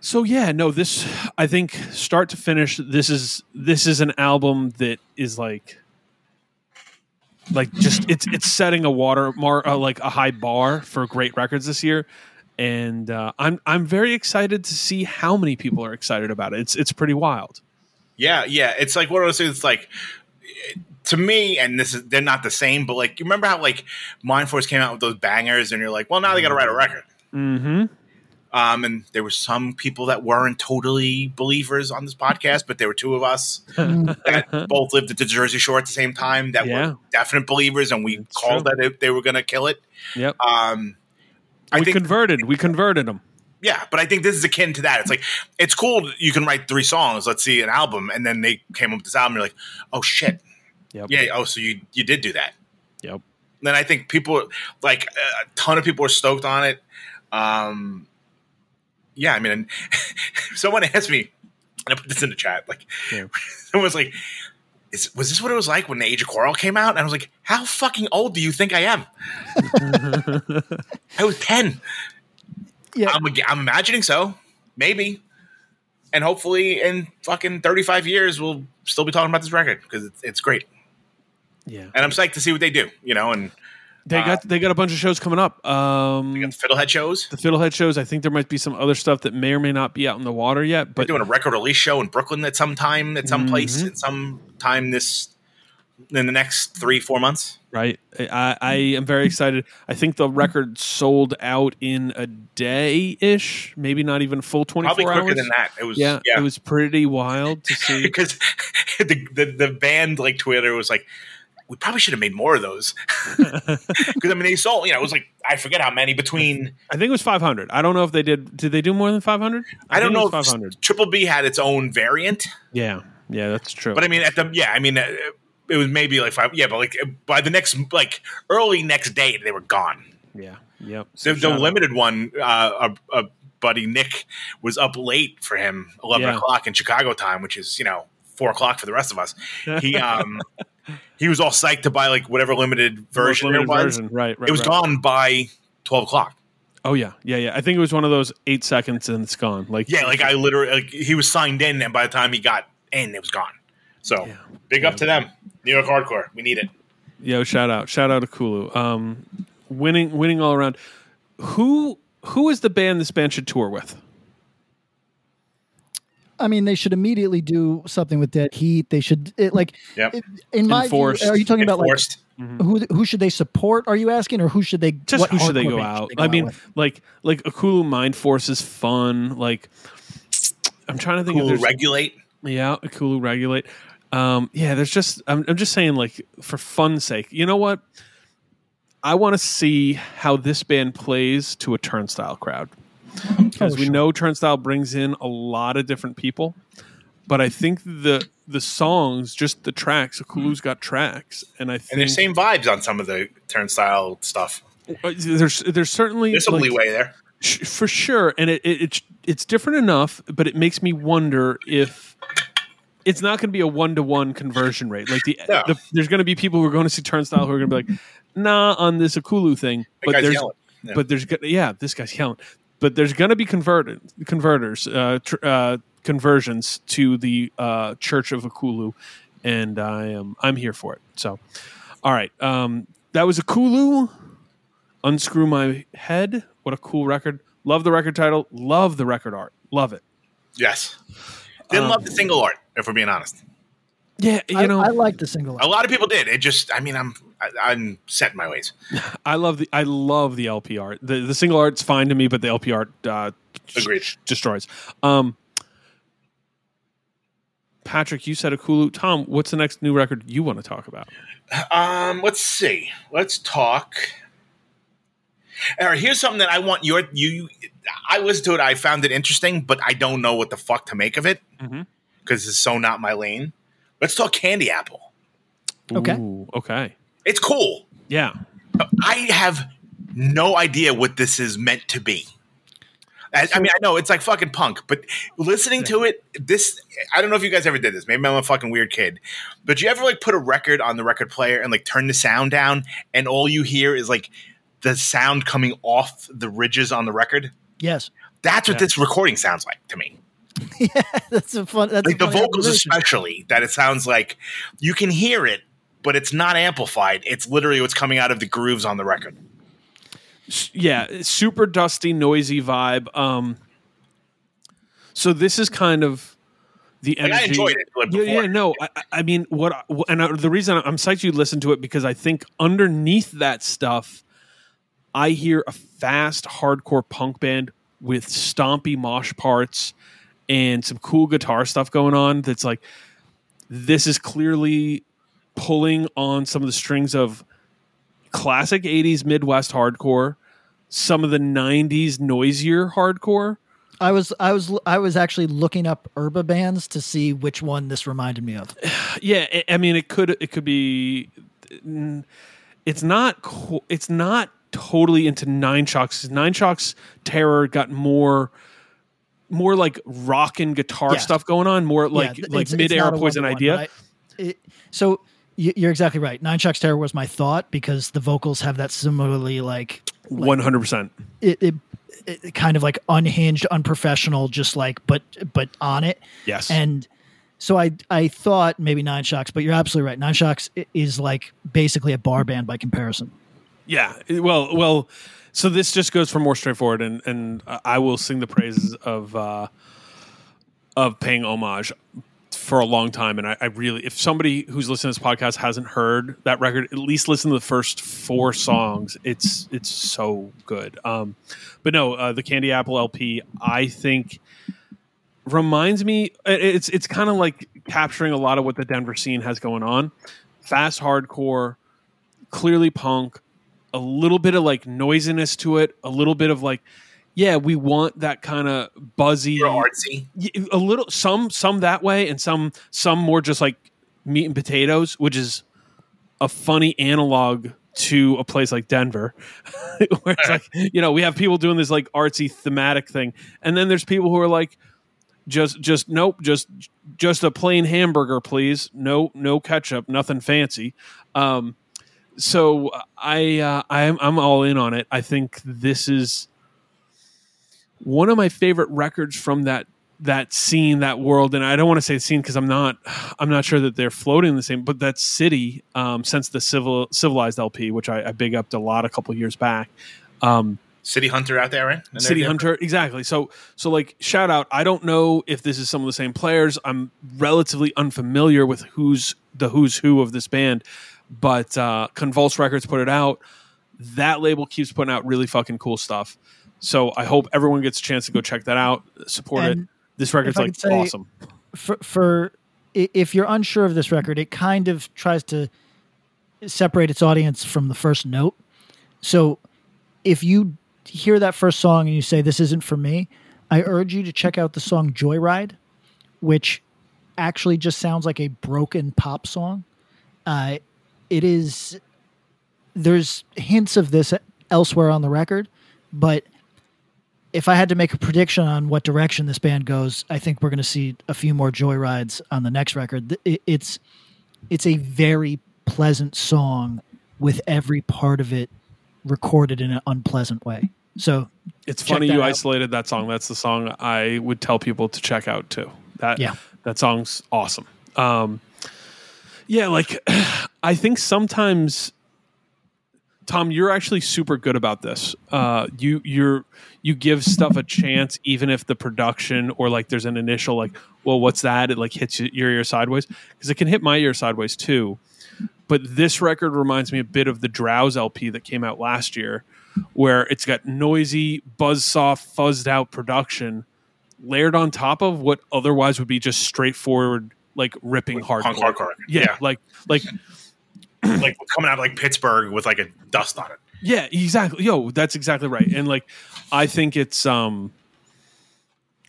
so yeah, no, this I think start to finish, this is this is an album that is like like just it's it's setting a water mar uh, like a high bar for great records this year and uh, I'm I'm very excited to see how many people are excited about it. It's it's pretty wild. Yeah, yeah. It's like what I was saying. It's like to me, and this is they're not the same, but like you remember how like Mindforce came out with those bangers, and you're like, well, now they got to write a record. Mm-hmm. Um, and there were some people that weren't totally believers on this podcast, but there were two of us that both lived at the Jersey Shore at the same time that Yeah. were definite believers, and we That's called true. that it, they were going to kill it. Yep. Um, I we converted. We converted them. Yeah, but I think this is akin to that. It's like it's cool. You can write three songs. Let's see an album, and then they came up with this album. You're like, oh shit, Yep. yeah. Oh, so you you did do that. Yep. Then I think people like a ton of people are stoked on it. Um, yeah, I mean, and someone asked me, and I put this in the chat. Like, Yeah. someone was like, "Is was this what it was like when the Age of Quarrel came out?" And I was like, "How fucking old do you think I am?" I was ten. Yeah. I'm, I'm imagining so. Maybe. And hopefully in fucking 35 years, we'll still be talking about this record because it's, it's great. Yeah. And I'm psyched to see what they do, you know, and They Uh, got they got a bunch of shows coming up. Um, we got the Fiddlehead shows. the Fiddlehead shows. I think there might be some other stuff that may or may not be out in the water yet. But doing a record release show in Brooklyn at some time, at some place, Mm-hmm. at some time this, in the next three, four months. right, I, I am very excited. I think the record sold out in a day ish, maybe not even full twenty Probably quicker hours. than that. It was, Yeah, yeah. it was pretty wild to see. because the, the, the band, like Twitter, was like, we probably should have made more of those. Because, I mean, they sold, you know, it was like, I forget how many between. I think it was five hundred. I don't know if they did. Did they do more than five hundred? I don't know. Five if. Triple B had its own variant, Yeah, yeah, that's true. but I mean, at the yeah, I mean, uh, it was maybe like five. Yeah, but like by the next like early next day, they were gone. Yeah. Yep. The, So the out. limited one, uh, a, a buddy Nick was up late for him, eleven Yeah. o'clock in Chicago time, which is you know four o'clock for the rest of us. He um he was all psyched to buy like whatever limited version limited version. Right. Right. it was right. gone by twelve o'clock. Oh yeah. Yeah. Yeah. I think it was one of those eight seconds and it's gone. Like Yeah, like I literally like he was signed in, and by the time he got in, it was gone. So Yeah. big up to them, New York hardcore. We need it. Yo, shout out, shout out to Kulu. Um, winning, winning all around. Who who is the band this band should tour with? I mean, they should immediately do something with Dead Heat. They should it, like Yep. it- in my view, Enforced. are you talking about like Enforced. who who should they support? Are you asking, or who should they Just what who should they go out? should they I mean, with? like like Ekulu Mind Force is fun. Like I'm trying to think Cool, if there's regulate. yeah Ekulu Regulate. Um, yeah, there's just I'm, I'm just saying like for fun's sake. You know what? I want to see how this band plays to a Turnstile crowd because Oh, we sure. know Turnstile brings in a lot of different people. But I think the the songs, just the tracks, Ekulu's got tracks, and I think, And think there's same vibes on some of the turnstile stuff. uh, there's there's certainly There's some like, leeway there. for sure, and it, it it's it's different enough, but it makes me wonder if it's not going to be a one to one conversion rate. Like the, No. the there's going to be people who are going to see Turnstile who are going to be like, nah, on this Ekulu thing, That but there's. Yeah. but there's go- yeah, this guy's yelling. But there's going to be converted converters, uh, tr- uh, conversions to the uh, Church of Ekulu, and I am I'm here for it. So, all right, um, that was Ekulu. Unscrew my head. What a cool record. Love the record title. Love the record art. Love it. Yes. Didn't Um, love the single art, if we're being honest. Yeah, you I, know, I I, like the single. A lot of people did. It just, I mean, I'm, I, I'm set in my ways. I love the I love the LP art. The the single art's fine to me, but the LP art uh, Agreed. destroys. Um, Patrick, you said a Ekulu. Tom, what's the next new record you want to talk about? Um, let's see. Let's talk. All right, here's something that I want your you. I listened to it. I found it interesting, but I don't know what the fuck to make of it Mhm. because it's so not my lane. Let's talk Candy Apple. Okay. Ooh, okay. It's cool. Yeah. I have no idea what this is meant to be. I, I mean, I know it's like fucking punk, but listening to it, this I don't know if you guys ever did this. Maybe I'm a fucking weird kid, but you ever like put a record on the record player and like turn the sound down, and all you hear is like the sound coming off the ridges on the record. yes, That's what Yeah. this recording sounds like to me. that's a fun. That's Like a the funny vocals, observation. especially, that it sounds like you can hear it, but it's not amplified. It's literally what's coming out of the grooves on the record. Yeah, super dusty, noisy vibe. Um, so this is kind of the Like, energy. I enjoyed it. Like, Yeah, yeah, no. I, I- I mean, what? I- And I, the reason I'm psyched you listen to it because I think underneath that stuff, I hear a fast hardcore punk band with stompy mosh parts and some cool guitar stuff going on. That's like this is clearly pulling on some of the strings of classic 80s Midwest hardcore, some of the 90s noisier hardcore. I was I was I was actually looking up Urba bands to see which one this reminded me of. Yeah, I- mean, it could it could be. It's not. It's not totally into Nine Shocks. Nine Shocks Terror got more, more like rock and guitar Yeah. stuff going on. More like Yeah, like mid era Poison Idea. I- it- so you're exactly right. Nine Shocks Terror was my thought because the vocals have that similarly like One hundred percent. it, it, it kind of like unhinged, unprofessional, just like but but on it. Yes. And so I I thought maybe Nine Shocks, but you're absolutely right. Nine Shocks is like basically a bar band by comparison. Yeah. Well, well. So this just goes for more straightforward, and and I will sing the praises of uh, of paying homage for a long time. And I, I really, if somebody who's listening to this podcast hasn't heard that record, at least listen to the first four songs. It's it's so good. Um, but no, uh, the Candy Apple LP, I think reminds me. It's it's kind of like capturing a lot of what the Denver scene has going on. Fast hardcore, clearly punk, a little bit of like noisiness to it, a little bit of like, yeah, we want that kind of buzzy, artsy. a little some some that way, and some some more just like meat and potatoes, which is a funny analog to a place like Denver, where it's like you know we have people doing this like artsy thematic thing, and then there's people who are like, just just nope, just just a plain hamburger, please. No no ketchup, nothing fancy. Um, so I uh, I'm I'm all in on it. I think this is one of my favorite records from that that scene, that world, and I don't want to say scene because I'm not I'm not sure that they're floating the same, but that city um, since the civil civilized LP, which I, I big upped a lot a couple years back. Um, City Hunter out there, right? And City. Hunter, exactly. So, so like, shout out. I don't know if this is some of the same players. I'm relatively unfamiliar with who's the who's who of this band, but uh, Convulse Records put it out. That label keeps putting out really fucking cool stuff. So I hope everyone gets a chance to go check that out, support it. This record's like say- awesome. for, for if you're unsure of this record, it kind of tries to separate its audience from the first note. So if you hear that first song and you say this isn't for me, I urge you to check out the song Joyride, which actually just sounds like a broken pop song. Uh, it is there's hints of this elsewhere on the record, but if I had to make a prediction on what direction this band goes, I think we're going to see a few more joyrides on the next record. It's it's a very pleasant song with every part of it recorded in an unpleasant way. So It's funny you out. isolated that song. That's the song I would tell people to check out too. That Yeah. that song's awesome. Um, yeah, like I think sometimes Tom, you're actually super good about this. Uh, you you're you give stuff a chance, even if the production or like there's an initial like, well, what's that? It like hits your ear sideways because it can hit my ear sideways too. But this record reminds me a bit of the Drowse LP that came out last year, where it's got noisy, buzz buzzsaw, fuzzed out production layered on top of what otherwise would be just straightforward, like ripping hardcore. Punk hardcore. Yeah, Yeah. like like like coming out of like Pittsburgh with like a dust on it. Yeah, exactly. Yo, that's exactly right. And like I think it's um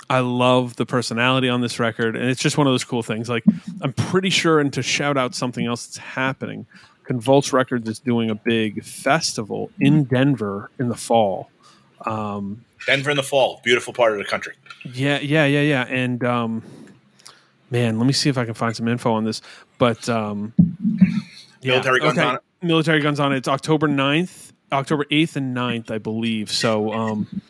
I love the personality on this record and it's just one of those cool things. Like I'm pretty sure and to shout out something else that's happening, Convulse Records is doing a big festival in Denver in the fall. Um Denver in the fall, beautiful part of the country. yeah, yeah, yeah, yeah. And um man, let me see if I can find some info on this. But um yeah, Militarie Guns okay. on it. Militarie Guns on it. It's October 9th, October 8th and 9th, I believe. So um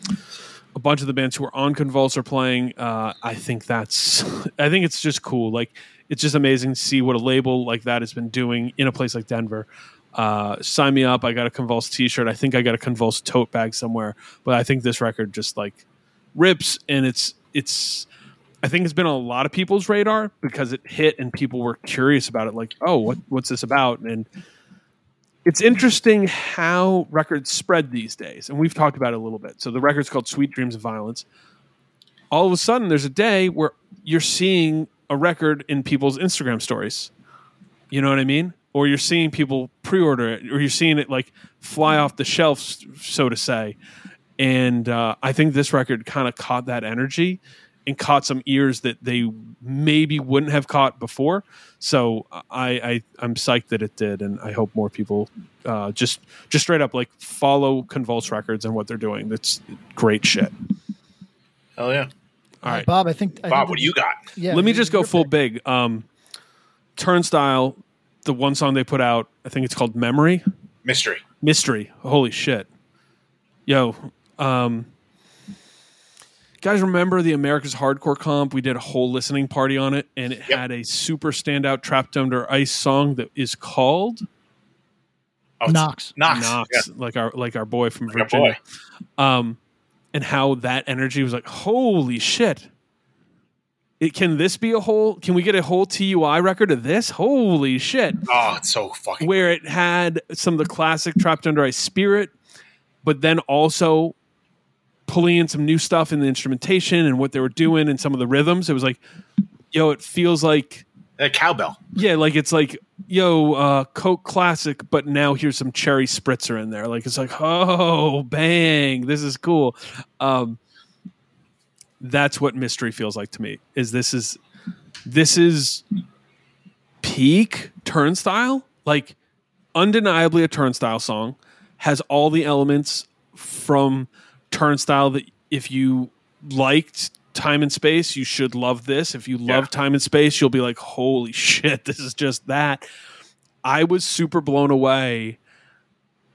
a bunch of the bands who are on Convulse are playing. Uh, I think that's, I think it's just cool. Like, it's just amazing to see what a label like that has been doing in a place like Denver. Uh, sign me up. I got a Convulse T-shirt. I think I got a Convulse tote bag somewhere. But I think this record just like rips, and it's it's. I think it's been on a lot of people's radar because it hit and people were curious about it. Like, oh, what what's this about? And it's interesting how records spread these days, and we've talked about it a little bit. So the record's called "Sweet Dreams of Violence." All of a sudden, there's a day where you're seeing a record in people's Instagram stories. You know what I mean? Or you're seeing people pre-order it, or you're seeing it like fly off the shelves, so to say. And uh, I think this record kind of caught that energy and caught some ears that they maybe wouldn't have caught before. So I, I I'm psyched that it did, and I hope more people uh, just just straight up like follow Convulse Records and what they're doing. That's great shit. Hell yeah. All right, Bob, I think I Bob, think what do you got? Yeah, let me just go full pick. big. Um, Turnstile, the one song they put out, I think it's called Memory. Mystery. Mystery. Holy shit. Yo, um, guys, remember the America's Hardcore Comp? We did a whole listening party on it, and it Yep. had a super standout Trapped Under Ice song that is called Oh, it's Knox. Knox. Knox, Yeah. like our like our boy from Like our Virginia. Um, and how that energy was like, holy shit. It, can this be a whole? Can we get a whole TUI record of this? Holy shit! Oh, it's so fucking. where it had some of the classic Trapped Under Ice spirit, but then also pulling in some new stuff in the instrumentation and what they were doing and some of the rhythms. It was like, yo, it feels like, A cowbell. yeah, like it's like, yo, uh, Coke Classic, but now here's some cherry spritzer in there. Like it's like, oh, bang, this is cool. Um, that's what mystery feels like to me. Is this is this is peak turnstile, like undeniably a turnstile song, has all the elements from turnstile that if you liked time and space, you should love this. If you love Yeah. time and space, you'll be like, holy shit, this is just that. I was super blown away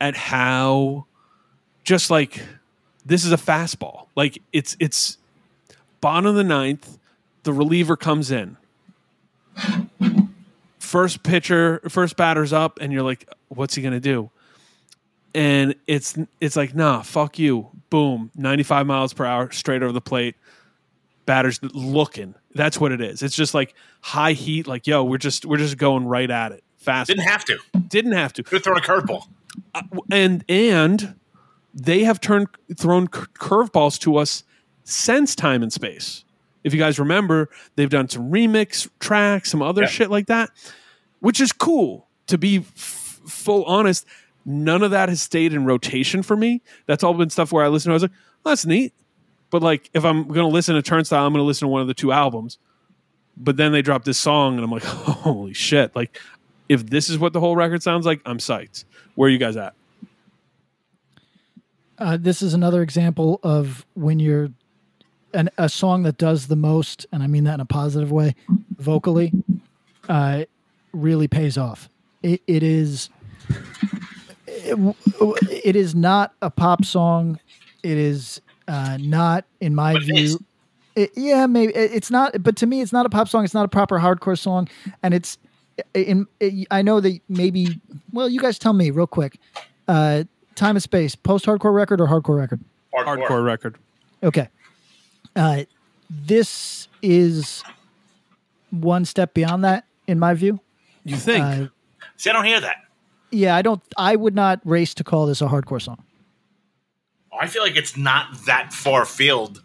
at how just like this is a fastball. Like it's it's bottom of the ninth, the reliever comes in. First pitcher, first batter's up, and you're like, what's he gonna do? And it's it's like, nah, fuck you. Boom, 95 miles per hour, straight over the plate. Batter's looking. That's what it is. It's just like high heat, like, yo, we're just we're just going right at it. Fast. Didn't have to. Didn't have to Could thrown a curveball. Uh, and and they have turned thrown curveballs to us since time and space. If you guys remember, they've done some remix tracks, some other Yeah. shit like that, which is cool. To be f- full honest, none of that has stayed in rotation for me. That's all been stuff where I listen to. I was like, oh, that's neat. But like, if I'm going to listen to Turnstile, I'm going to listen to one of the two albums. But then they drop this song, and I'm like, holy shit! Like, if this is what the whole record sounds like, I'm psyched. Where are you guys at? Uh, this is another example of when you're an, a song that does the most, and I mean that in a positive way, vocally, uh, really pays off. It, it is. It, it is not a pop song. It is uh, not, in my But view. is. It, yeah, maybe it- it's not. But to me, it's not a pop song. It's not a proper hardcore song, and it's. In, it, I know that maybe. Well, you guys tell me real quick. Uh, time and space, post-hardcore record or hardcore record? Hardcore. Hardcore record. Okay. Uh, this is one step beyond that, in my view. You think? Uh, See, I don't hear that. Yeah, I don't. I would not race to call this a hardcore song. I feel like it's not that far field.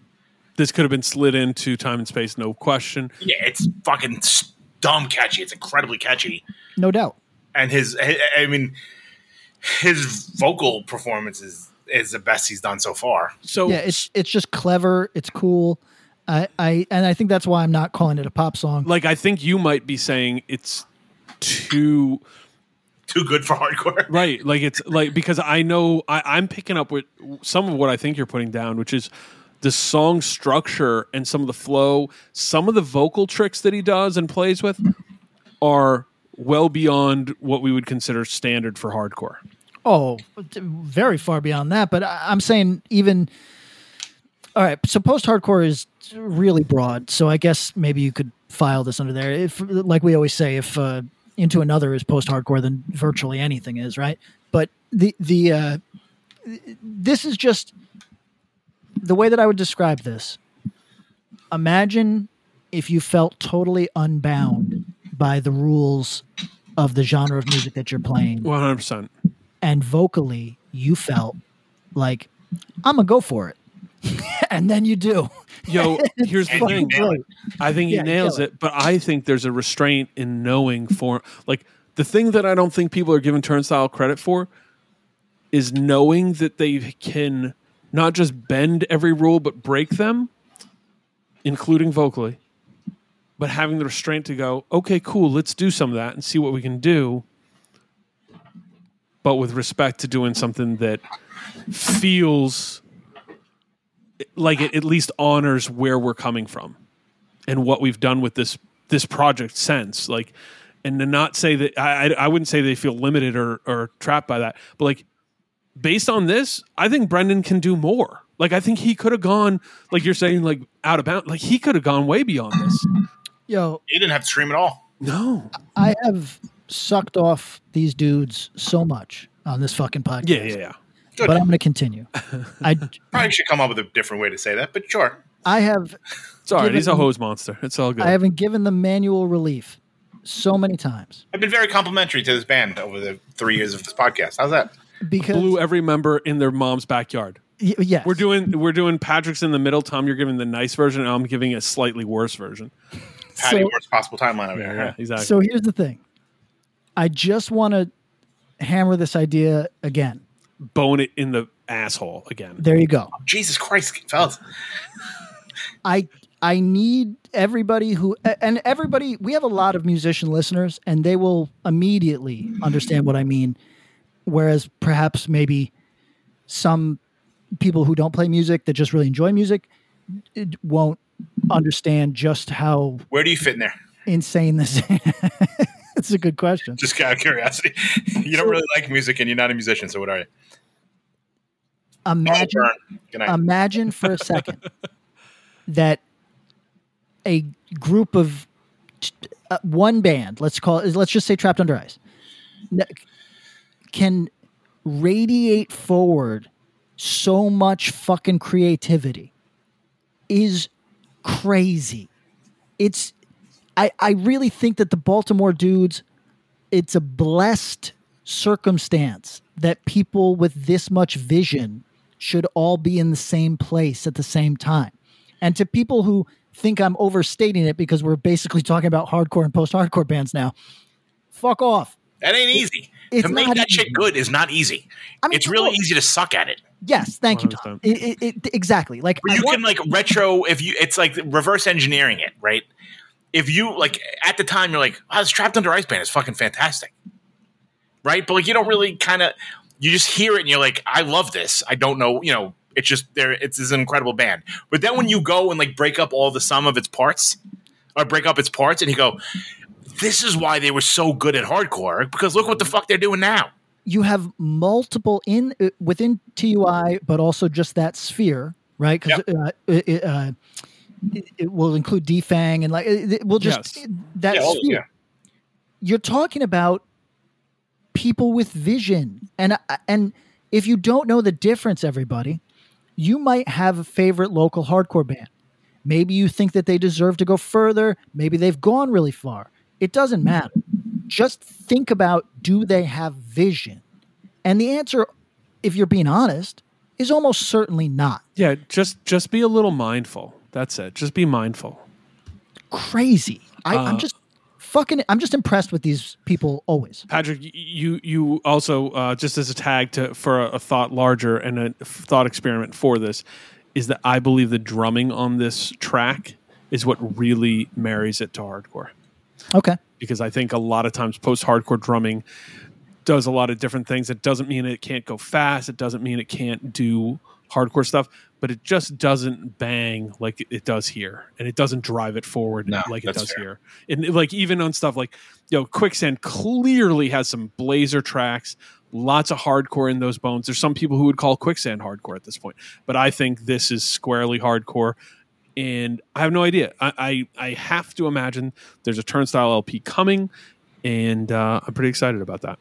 this could have been slid into time and space, no question. Yeah, it's fucking s- dumb catchy. It's incredibly catchy. No doubt. And his, I I mean, his vocal performance is, is the best he's done so far. So Yeah, it's it's just clever. It's cool. I, I and I think that's why I'm not calling it a pop song. like I think you might be saying it's too Too good for hardcore. right. Like it's like because I know I, I'm picking up with some of what I think you're putting down, which is the song structure and some of the flow, some of the vocal tricks that he does and plays with are well beyond what we would consider standard for hardcore. Oh, very far beyond that. But I, I'm saying even. All right, so post-hardcore is really broad. So I guess maybe you could file this under there. If, like we always say, if uh, into another is post-hardcore, than virtually anything is, right? But the the uh, this is just the way that I would describe this. Imagine if you felt totally unbound by the rules of the genre of music that you're playing One hundred percent. and vocally you felt like I'm gonna go for it, and then you do. Yo, here's the thing. nail. I think he Yeah, nails kill it, but I think there's a restraint in knowing for like the thing that I don't think people are giving Turnstile credit for is knowing that they can not just bend every rule but break them, including vocally, but having the restraint to go, okay, cool, let's do some of that and see what we can do. But with respect to doing something that feels like it at least honors where we're coming from and what we've done with this this project since like and to not say that I, I I wouldn't say they feel limited or or trapped by that but like based on this I think Brendan can do more. Like I think he could have gone like you're saying like out of bounds like he could have gone way beyond this. Yo, He didn't have to stream at all. no. I have sucked off these dudes so much on this fucking podcast. yeah yeah yeah But I'm going to continue. I Probably should come up with a different way to say that, but sure. I have it's all right he's a hose monster it's all good I haven't given them manual relief so many times I've been very complimentary to this band over the three years of this podcast. How's that? because blew every member in their mom's backyard y- yes, We're doing we're doing Patrick's in the middle. Tom, you're giving the nice version, and I'm giving a slightly worse version. Patty, So- worst possible timeline over here. Yeah, exactly. So here's the thing. I just want to hammer this idea again. Bone it in the asshole again. There you go. Jesus Christ, fellas. I I need everybody who and everybody. We have a lot of musician listeners, and they will immediately understand what I mean. Whereas perhaps maybe some people who don't play music that just really enjoy music it won't understand just how Where do you fit in there? insane this. It's a good question. Just out of curiosity. you don't really like music and you're not a musician, so what are you? Imagine burn. Good night. imagine for a second that a group of uh, one band, let's call it, let's just say Trapped Under Ice, can radiate forward so much fucking creativity is crazy. It's I I really think that the Baltimore dudes it's a blessed circumstance that people with this much vision should all be in the same place at the same time. And to people who think I'm overstating it because we're basically talking about hardcore and post-hardcore bands now, fuck off. that ain't easy. it's to make not that easy. shit good is not easy. I mean, it's really look- easy to suck at it. Yes, thank you, Tom. It, it, it- exactly. Like But you want- can like retro if you it's like reverse engineering it, right? If you like at the time you're like, oh, this trapped under ice band is fucking fantastic. Right? But like you don't really kind of you just hear it and you're like, I love this. I don't know, you know, it's just there it's, it's an incredible band. But then when you go and like break up all the sum of its parts or break up its parts and you go, This is why they were so good at hardcore, because look what the fuck they're doing now. you have multiple in uh, within TUI, but also just that sphere, right? Because uh, it, it, uh, it, it will include Defang and like it, it will just Yes. that Yeah, all- sphere. yeah. You're talking about people with vision, and uh, and if you don't know the difference, everybody, you might have a favorite local hardcore band. Maybe you think that they deserve to go further. Maybe they've gone really far. It doesn't matter. Just think about do they have vision? And the answer, if you're being honest, is almost certainly not. Yeah, just just be a little mindful. That's it. Just be mindful. Crazy. I, I'm Uh, just fucking. I'm just impressed with these people always. Patrick, you you also uh, just as a tag to for a, a thought larger and a thought experiment for this is that I believe the drumming on this track is what really marries it to hardcore Okay. because I think a lot of times post hardcore drumming does a lot of different things. It doesn't mean it can't go fast. It doesn't mean it can't do hardcore stuff, but it just doesn't bang like it- does here, and it doesn't drive it forward No, like it does fair. here. And like even on stuff like you know, Quicksand clearly has some blazer tracks. Lots of hardcore in those bones. There's some people who would call Quicksand hardcore at this point, but I think this is squarely hardcore and I have no idea. I, I, I have to imagine there's a Turnstile LP coming, and uh, I'm pretty excited about that.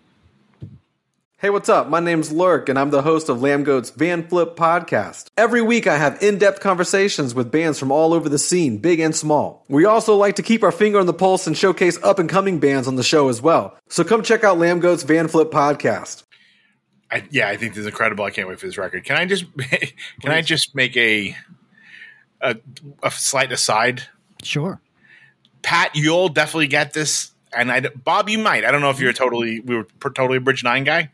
Hey, what's up? My name's Lurk, and I'm the host of Lambgoat's Van Flip podcast. Every week, I have in depth conversations with bands from all over the scene, big and small. We also like to keep our finger on the pulse and showcase up and coming bands on the show as well. So come check out Lambgoat's Van Flip podcast. I, yeah, I think this is incredible. I can't wait for this record. Can I just can I just make a, a a slight aside? Sure. Pat, you'll definitely get this, and I Bob, you might. I don't know if you're a totally we were totally a Bridge Nine guy.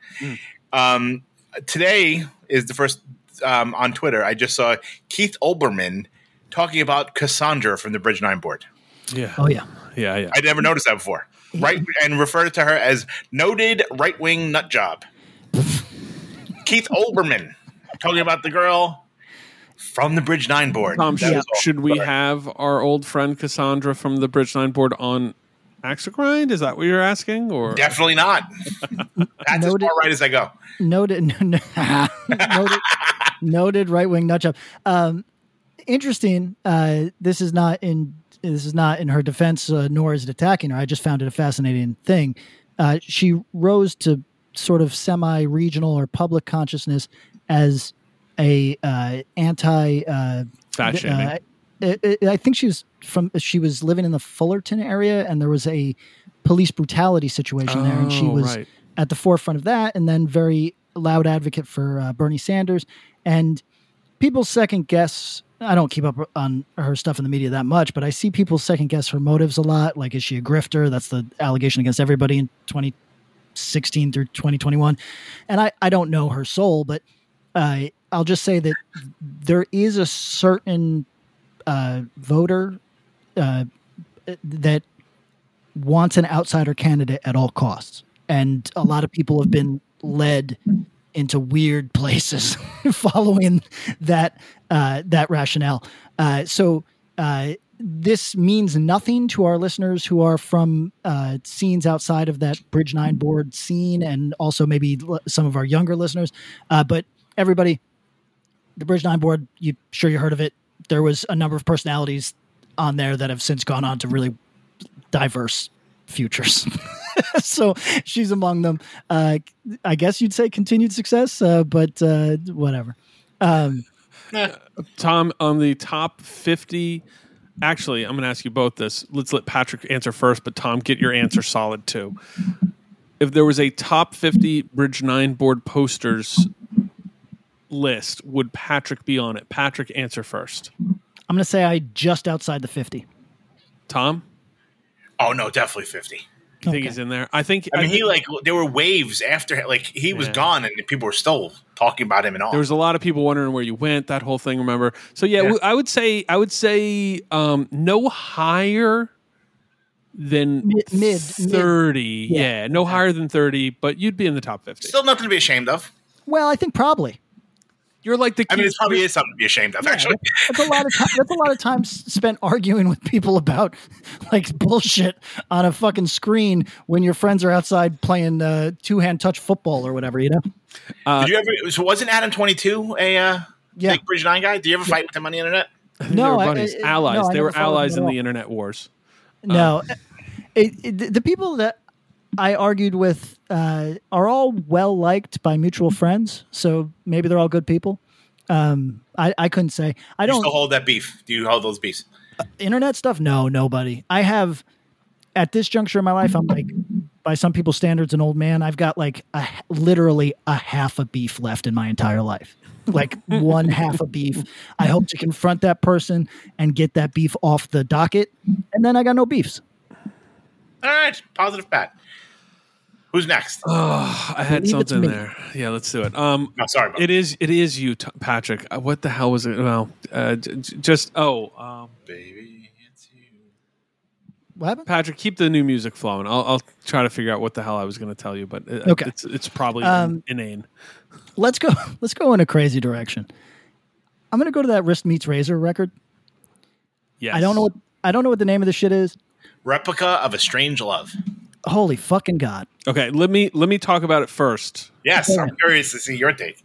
Um, today is the first um, on Twitter. I just saw Keith Olbermann talking about Cassandra from the Bridge Nine board. Yeah. Oh yeah. Yeah. Yeah. I'd never noticed that before. Right, and referred to her as noted right wing nut job. Keith Olbermann talking about the girl from the Bridge Nine board. Tom, That should, should we have our old friend Cassandra from the Bridge Nine board on Axe Grind? Is that what you're asking? Or Definitely not. That's as far right as I go. Noted. noted. noted right wing nut job. Um, interesting. Uh, this is not in. This is not in her defense, uh, nor is it attacking her. I just found it a fascinating thing. Uh, she rose to sort of semi-regional or public consciousness as a uh, anti uh, fat shaming? uh, I, I- I think she was from. She was living in the Fullerton area, and there was a police brutality situation there, and she Oh, was right. at the forefront of that, and then very loud advocate for uh, Bernie Sanders. And people second guess. I don't keep up on her stuff in the media that much, but I see people second guess her motives a lot. Like, is she a grifter? That's the allegation against everybody in 2016 through 2021. And I, I don't know her soul, but uh, I'll just say that there is a certain uh, voter uh, that wants an outsider candidate at all costs, and a lot of people have been led into weird places following that uh, that rationale. Uh, so uh, this means nothing to our listeners who are from uh, scenes outside of that Bridge Nine board scene, and also maybe l- some of our younger listeners. Uh, but everybody, the Bridge Nine board, you sure you heard of it? There was a number of personalities on there that have since gone on to really diverse futures. so she's among them. Uh, I guess you'd say continued success, uh, but uh, whatever. Um, Tom, on the top 50, actually, I'm going to ask you both this. Let's let Patrick answer first, but Tom, get your answer solid too. If there was a top 50 Bridge 9 board posters list, would Patrick be on it? Patrick, answer first. I'm going to say I just outside the 50. Tom, Oh no, definitely fifty. you think he's in there? I think, I mean, he like there were waves after like he was Yeah. gone, and people were still talking about him and all. there was a lot of people wondering where you went, that whole thing, remember? So yeah, Yeah. w- I would say I would say um, no higher than Mid- mid- mid. 30. Yeah. yeah, no higher than 30, but you'd be in the top 50. still nothing to be ashamed of. Well, I think probably. You're like the I mean, cute- it probably is something to be ashamed of. Actually, That's a lot of time. That's a lot of time spent arguing with people about like bullshit on a fucking screen when your friends are outside playing uh, two hand touch football or whatever. You know? uh, Did you ever? So wasn't Adam twenty two a uh, Yeah. big Bridge Nine guy? Did you ever fight with him on the internet? they No, were buddies, I- I- allies. no, they were allies in the internet wars. No, it, it, the people that I argued with uh, are all well liked by mutual friends, so maybe they're all good people. Um, I, I couldn't say. I don't still hold that beef? Do you hold those beefs? internet stuff. No, nobody. I have at this juncture in my life. I'm like, by some people's standards, an old man. I've got like a literally a half a beef left in my entire life. Like one half a beef. I hope to confront that person and get that beef off the docket, and then I got no beefs. All right, positive Pat. Who's next? Oh, I had believe something there. Yeah, let's do it. Um, no, sorry. About it is it is you, T- Patrick. Uh, What the hell was it? Well, uh, j- j- just oh, um, baby. It's you. What happened? Patrick, keep the new music flowing. I'll, I'll try to figure out what the hell I was going to tell you, but it, Okay. it's it's probably Um, inane. Let's go. Let's go in a crazy direction. I'm gonna go to that wrist meets razor record. Yes, I don't know what I don't know what the name of the shit is. Replica of a strange love. Holy fucking god! Okay, let me let me talk about it first. Yes, I'm curious to see your take.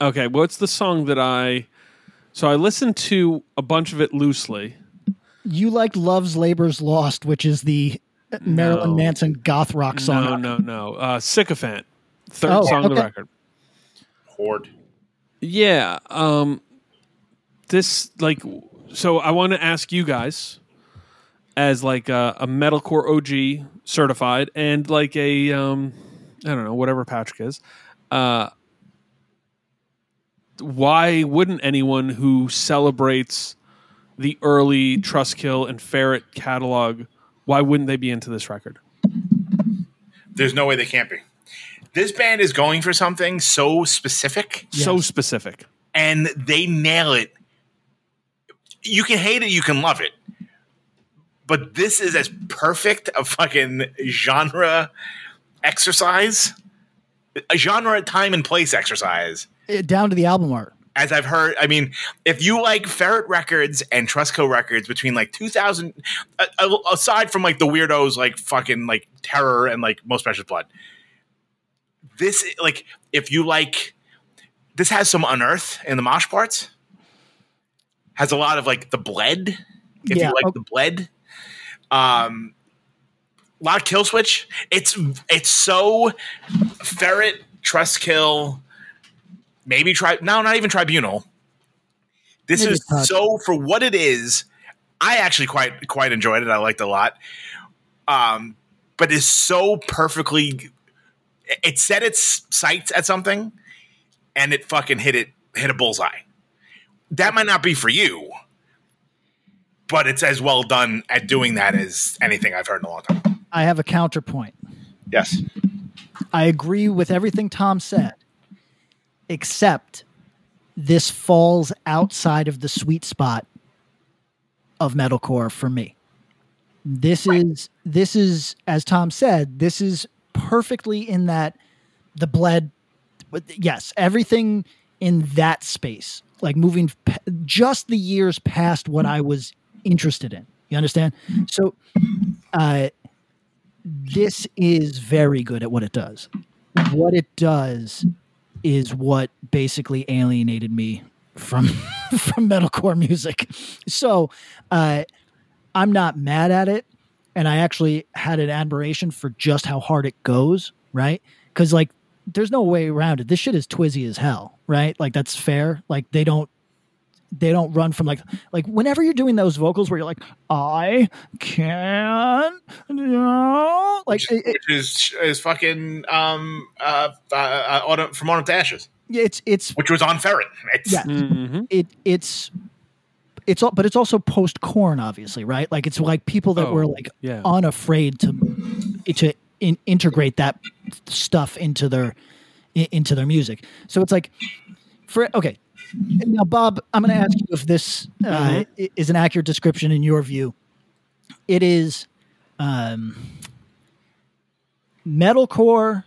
Okay, what's the song that I? So I listened to a bunch of it loosely. You like "Love's Labor's Lost," which is the Marilyn No. Manson goth rock song. No, no, no. Uh, Sycophant, third Oh, song of the record. Horde. Yeah. Um, this like so. I want to ask you guys, as like a, a metalcore OG certified, and like a um, I don't know whatever Patrick is. Uh, why wouldn't anyone who celebrates the early Trustkill and Ferret catalog? Why wouldn't they be into this record? There's no way they can't be. This band is going for something so specific, So specific. and they nail it. You can hate it, you can love it, but this is as perfect a fucking genre exercise, a genre time and place exercise Uh, Down to the album art. as I've heard. I mean, if you like Ferret Records and Trustkill Records between like 2000, uh, uh, aside from like the weirdos like fucking like Terror and like Most Precious Blood, this like if you like, this has some unearth in the mosh parts. Has a lot of like the bled. If Yeah, you like okay. the bled, um, a lot of kill switch. It's it's so ferret trust kill maybe try no not even tribunal this Maybe is touch. so for what it is i actually quite quite enjoyed it i liked it a lot um but it's so perfectly it set its sights at something and it fucking hit it hit a bullseye that might not be for you but it's as well done at doing that as anything i've heard in a long time I have a counterpoint. yes I agree with everything Tom said, except this falls outside of the sweet spot of metalcore for me. This is this is as Tom said, this is perfectly in that the bled yes, everything in that space, like moving p- just the years past what I was interested in. You understand? So, uh, this is very good at what it does. What it does is what basically alienated me from from metalcore music. So, uh, I'm not mad at it, and I actually had an admiration for just how hard it goes. Right? Because like, there's no way around it. This shit is twizzy as hell. Right? Like that's fair. Like they don't they don't run from like like whenever you're doing those vocals where you're like I can no like it, it- which is is fucking um uh, uh, uh autumn, from autumn to ashes, Yeah, it's it's which was on Ferret. It's, yeah Mhm. it it's it's all but it's also post Korn obviously right like it's like people that Oh, were like yeah. unafraid to to in, integrate that stuff into their into their music so it's like for okay now bob i'm going to ask you if this uh, i- is an accurate description in your view. It is um metalcore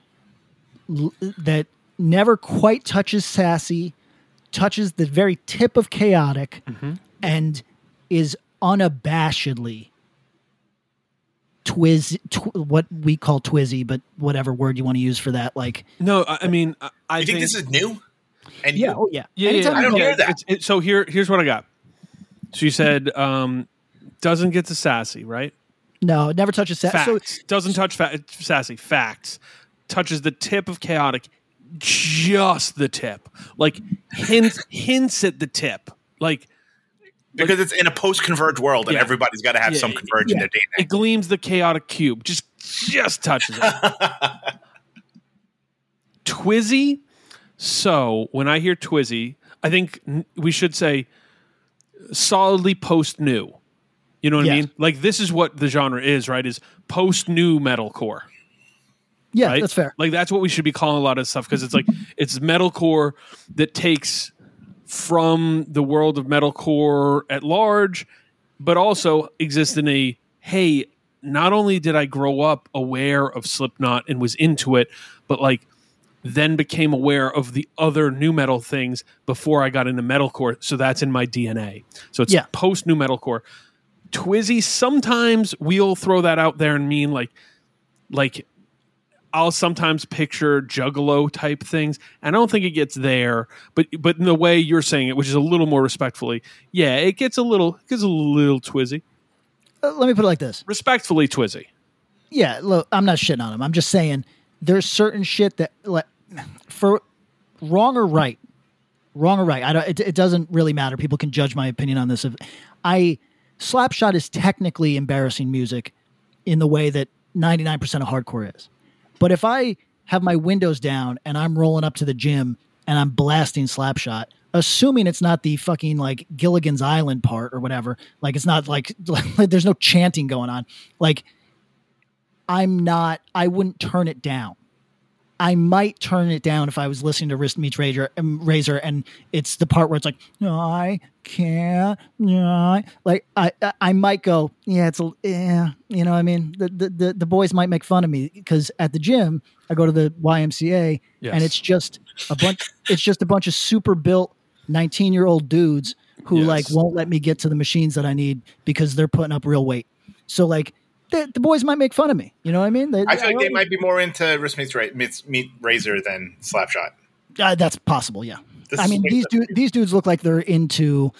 l- that never quite touches sassy touches the very tip of chaotic and is unabashedly twiz tw- what we call twizzy but whatever word you want to use for that like No, I I mean, I, I you think this is new? And yeah you- oh yeah Yeah, Anytime yeah, I don't hear that. It's- it- so here, here's what I got. She said um, doesn't get to sassy, right? no it never touches sassy so doesn't touch fa- sassy. Facts touches the tip of chaotic, just the tip, like hints hints at the tip, like because it's in a post converge world, and Yeah. everybody's got to have Yeah, some yeah, converge in their DNA. it gleams the chaotic cube, just just touches it. Twizzy. So when I hear Twizzy, I think we should say solidly post new. You know what I mean? Like this is what the genre is, right? Is post nu metalcore. yeah right? that's fair Like that's what we should be calling a lot of stuff because it's like it's metalcore that takes from the world of metalcore at large, but also exists in a hey. Not only did I grow up aware of Slipknot and was into it, but like then became aware of the other nu metal things before I got into metalcore. So that's in my DNA. So it's Yeah. post nu metalcore. Twizzy, sometimes we'll throw that out there and mean like like I'll sometimes picture juggalo type things. And I don't think it gets there, but but in the way you're saying it, which is a little more respectfully, yeah, it gets a little it gets a little twizzy. Uh, let me put it like this Respectfully twizzy. yeah look i'm not shitting on him i'm just saying there's certain shit that like for wrong or right wrong or right i don't it, it doesn't really matter. People can judge my opinion on this. If i slapshot is technically embarrassing music in the way that 99% of hardcore is. But if i have my windows down and i'm rolling up to the gym and i'm blasting slapshot assuming it's not the fucking like gilligan's island part or whatever like it's not like, like there's no chanting going on like I'm not. I wouldn't turn it down. I might turn it down if I was listening to Wrist Meets Razor, um, Razor, and it's the part where it's like, I can't, I like, I, I, I might go, yeah, it's a, yeah, you know, what I mean, the, the, the, the boys might make fun of me because at the gym, I go to the YMCA, Yes. and it's just a bunch, it's just a bunch of super built 19 year old dudes who Yes. like won't let me get to the machines that I need because they're putting up real weight. So like, the, the boys might make fun of me. You know what I mean? They- I feel like they might be more into wrist meets, ra- meets meet razor than slapshot. Uh, that's possible. Yeah. This I mean, these sense. these dudes look like they're into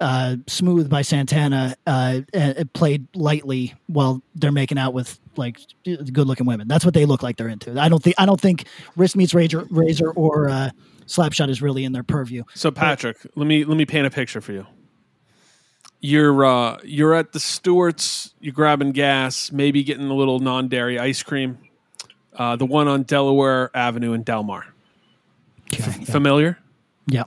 uh, "Smooth" by Santana, uh, uh, played lightly while they're making out with like good-looking women. That's what they look like they're into. I don't think I don't think wrist meets razor, razor or uh, slapshot is really in their purview. So Patrick, let me let me paint a picture for you. You're uh, you're at the Stewart's. You're grabbing gas, maybe getting a little non-dairy ice cream. Uh, the one on Delaware Avenue in Delmar. Okay. Familiar? Yeah.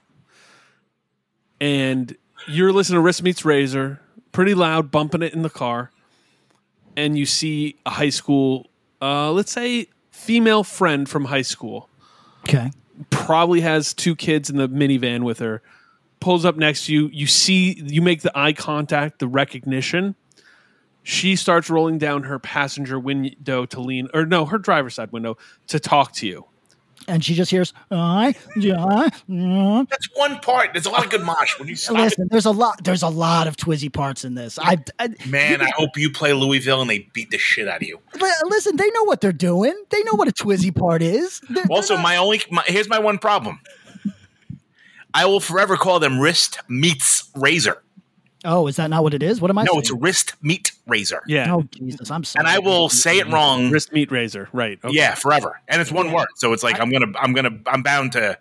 and you're listening to Wrist Meets Razor, pretty loud, bumping it in the car, and you see a high school, uh, let's say female friend from high school, Okay. probably has two kids in the minivan with her, pulls up next to you. You see, you make the eye contact, the recognition. She starts rolling down her passenger window to lean, or no, her driver's side window to talk to you. And she just hears, I, yeah, yeah. That's one part. There's a lot of good mosh when you stop it. Listen, there's a lot. There's a lot of Twizzy parts in this. I, I Man, I hope you play Louisville and they beat the shit out of you. but listen. They know what they're doing. They know what a Twizzy part is. They're- they're Also, not- my only my, here's my one problem. I will forever call them wrist meets razor. oh, is that not what it is? What am I? No, saying? it's wrist meat razor. Yeah, Oh Jesus, I'm sorry. And I will say it wrong. wrist meat razor. Right. Okay. Yeah, forever. And it's one word. So it's like I'm gonna I'm gonna I'm bound to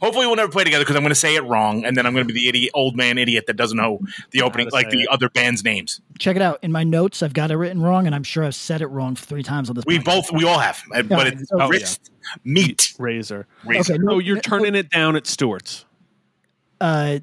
hopefully we'll never play together because I'm gonna say it wrong and then I'm gonna be the idiot old man idiot that doesn't know the opening like the it. other band's names. Check it out in my notes. I've got it written wrong, and I'm sure I've said it wrong three times on this. We podcast. both we all have. But it's Oh, wrist meet Razor. razor. Okay, no, Oh, you're turning it down at Stewart's, Uh,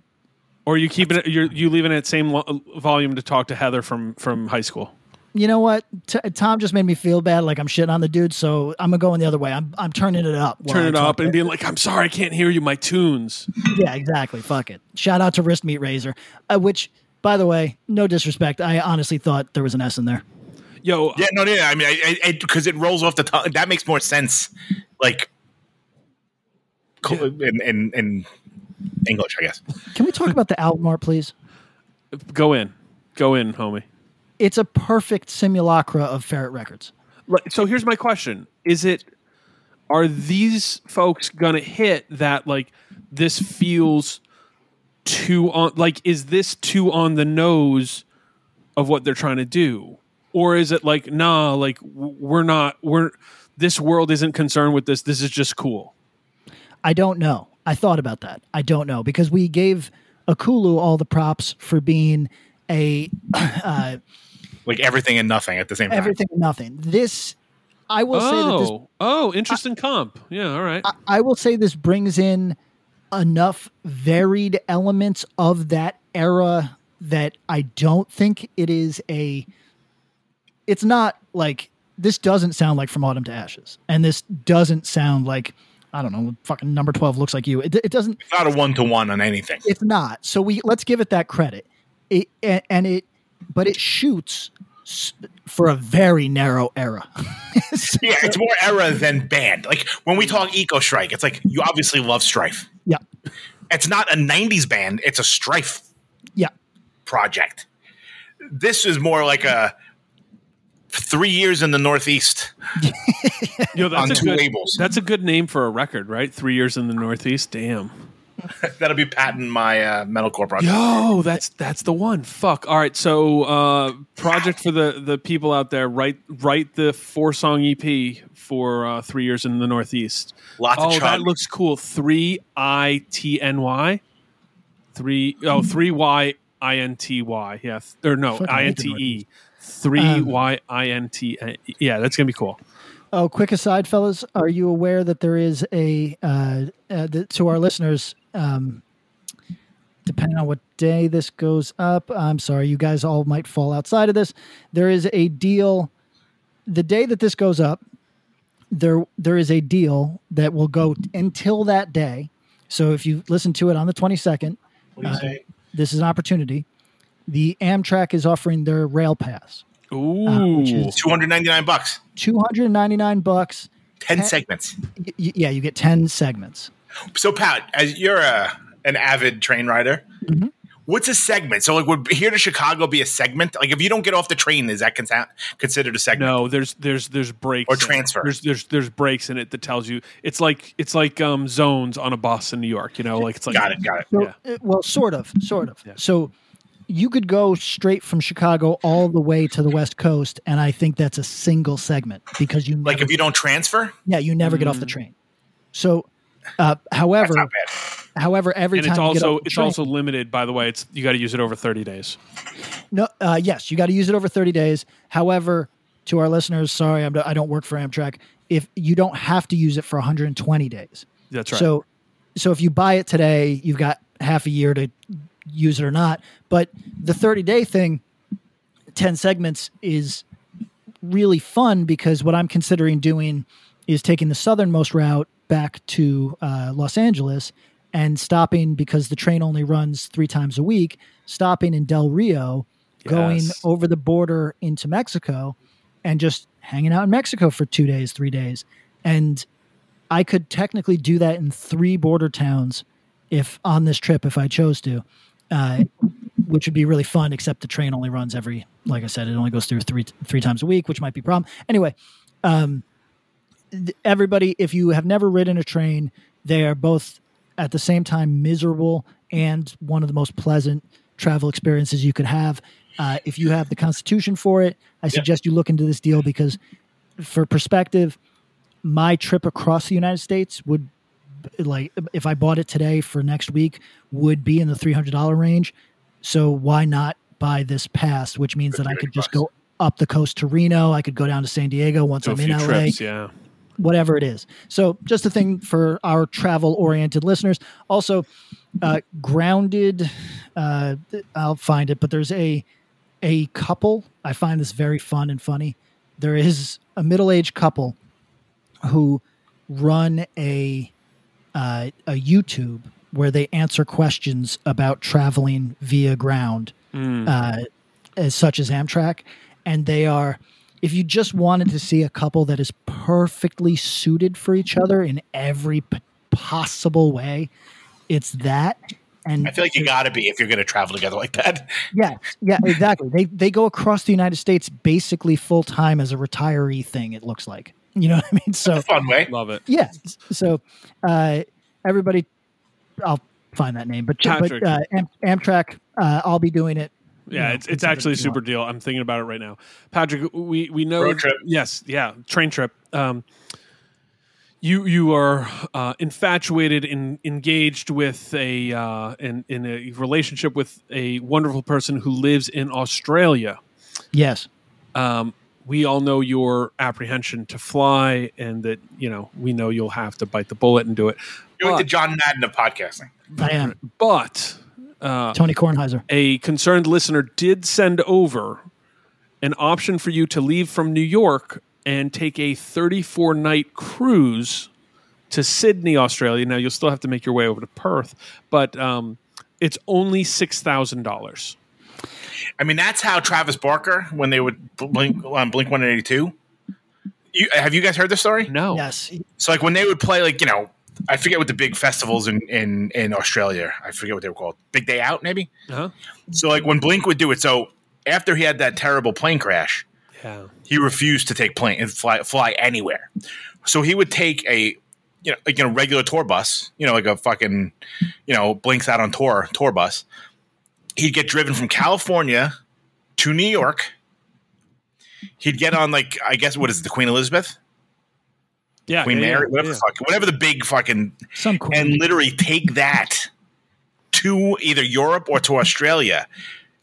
or you keeping it? You're you leaving it at same lo- volume to talk to Heather from from high school. you know what? T- Tom just made me feel bad, like I'm shitting on the dude. So I'm gonna go in the other way. I'm I'm turning it up. Turn it up to- and being like, "I'm sorry, I can't hear you. My tunes." Yeah, exactly. Fuck it. Shout out to Wrist Meat Razor, uh, which, by the way, no disrespect. I honestly thought there was an S in there. Yo, Yeah, no, yeah. I mean, because it rolls off the tongue. That makes more sense. Like, co- and in in English, I guess. Can we talk about the album art, please? go in, go in, homie. It's a perfect simulacra of Ferret Records. So here's my question: Is it? Are these folks gonna hit that? Like, this feels too on. Like, is this too on the nose of what they're trying to do, or is it like, nah? Like, we're not. We're this world isn't concerned with this. This is just cool. I don't know. I thought about that. I don't know because we gave Ekulu all the props for being a uh, Like everything and nothing at the same time. everything and nothing. This, I will say that this Oh, oh, interesting comp. Yeah, all right. I will say this brings in enough varied elements of that era that I don't think it is a. It's not like this doesn't sound like From Autumn to Ashes, and this doesn't sound like I don't know, fucking number twelve looks like you. It, it doesn't. It's not a one to one on anything. It's not. So we let's give it that credit. It and, and it, but it shoots for a very narrow era. Yeah, it's more era than band. Like when we talk Eco Strike, it's like you obviously love Strife. yeah, It's not a '90s band; it's a Strife yeah. project. This is more like a three years in the Northeast. Yo, that's on a two good, labels. That's a good name for a record, right? Three years in the Northeast. Damn. That'll be patent my uh, metalcore project. Yo, that's that's the one. Fuck. All right. So, uh, project for the the people out there. Write write the four song EP for uh, three years in the Northeast. Lots of oh, chug. that looks cool. Three I T N Y. Three oh three Y I N T Y. Yeah. Or no Fucking I hate N the T E. Northeast. Three Um, Y I N T. Yeah, that's gonna be cool. Oh, quick aside, fellas, are you aware that there is a uh, uh, th- to our listeners? Um, depending on what day this goes up, I'm sorry, you guys all might fall outside of this. There is a deal. The day that this goes up, there there is a deal that will go until that day. So if you listen to it on the 22nd, What do you say? this is an opportunity. The Amtrak is offering their rail pass, Ooh. uh, Two hundred ninety nine bucks. 299 bucks. Ten Ten- segments. Y- y- yeah, you get 10 segments. So, Pat, as you're a an avid train rider, Mm-hmm. what's a segment? So, like, would here to Chicago be a segment? Like, if you don't get off the train, is that consa- considered a segment? No, there's there's there's breaks Or transfer. There's there's there's breaks in it that tells you it's like it's like um zones on a bus in New York. You know, like it's like Got it. Got it. So, Yeah. uh, well, sort of, sort of. So you could go straight from Chicago all the way to the West Coast, and I think that's a single segment because you Like, never, if you don't transfer, yeah, you never get off the train. So, uh, however, however, every and time it's you get also off the it's train- also limited. By the way, it's you got to use it over thirty days. No, uh, yes, you got to use it over 30 days. However, to our listeners, sorry, I'm, I don't work for Amtrak. If you don't have to use it for 120 days. That's right. So, so if you buy it today, you've got half a year to use it or not. But the 30 day thing, 10 segments is really fun because what I'm considering doing is taking the southernmost route back to uh, Los Angeles and stopping because the train only runs three times a week, stopping in Del Rio, going over the border into Mexico, and just hanging out in Mexico for two days, three days. And I could technically do that in three border towns if on this trip if I chose to, uh, which would be really fun. Except the train only runs every, like I said, it only goes through three three times a week, which might be a problem. Anyway, um, th- everybody, if you have never ridden a train, they are both at the same time miserable and one of the most pleasant travel experiences you could have. Uh, if you have the constitution for it, I suggest you look into this deal because, for perspective, my trip across the United States would, like, if I bought it today for next week, would be in the three hundred dollar range. So why not buy this pass, which means that I could just go up the coast to Reno. I could go down to San Diego once I'm in LA trips, yeah. whatever it is. So just a thing for our travel oriented listeners. Also, uh, grounded. Uh, I'll find it, but there's a a couple. I find this very fun and funny. There is a middle aged couple who run a uh, a YouTube where they answer questions about traveling via ground, uh, as such as Amtrak, and they are. If you just wanted to see a couple that is perfectly suited for each other in every p- possible way, it's that. And I feel like you got to be if you're going to travel together like that. yeah, yeah, exactly. They they go across the United States basically full time as a retiree thing. It looks like you know what I mean. So Fun way. Love it. yeah, so uh, everybody, I'll find that name, but Patrick. but uh, Am- Amtrak, uh, I'll be doing it. Yeah, you know, it's it's actually a super know. deal. I'm thinking about it right now. Patrick, we we know Road trip. Yes, yeah, train trip. Um, you you are uh, infatuated and engaged with a uh, in in a relationship with a wonderful person who lives in Australia. Yes, Um, we all know your apprehension to fly, and that you know we know you'll have to bite the bullet and do it. You're like the John Madden of podcasting. I am But uh, Tony Kornheiser. a concerned listener did send over an option for you to leave from New York and take a 34 night cruise to Sydney, Australia. Now, you'll still have to make your way over to Perth, but um, it's only $6,000. I mean, that's how Travis Barker, when they would blink on Blink 182. You, have you guys heard this story? No. Yes, So, like, when they would play, like, you know, I forget what the big festivals in, in, in Australia, I forget what they were called. Big Day Out, maybe? Uh-huh. So, like, when Blink would do it, so after he had that terrible plane crash, Yeah. he refused to take plane and fly fly anywhere. So he would take a you know like a regular tour bus, you know, like a fucking you know blinks out on tour tour bus. He'd get driven from California to New York. He'd get on like I guess what is it, the Queen Elizabeth, Yeah. Queen yeah, Mary, yeah, whatever, yeah. the fuck, whatever the big fucking, some cool. and literally take that to either Europe or to Australia,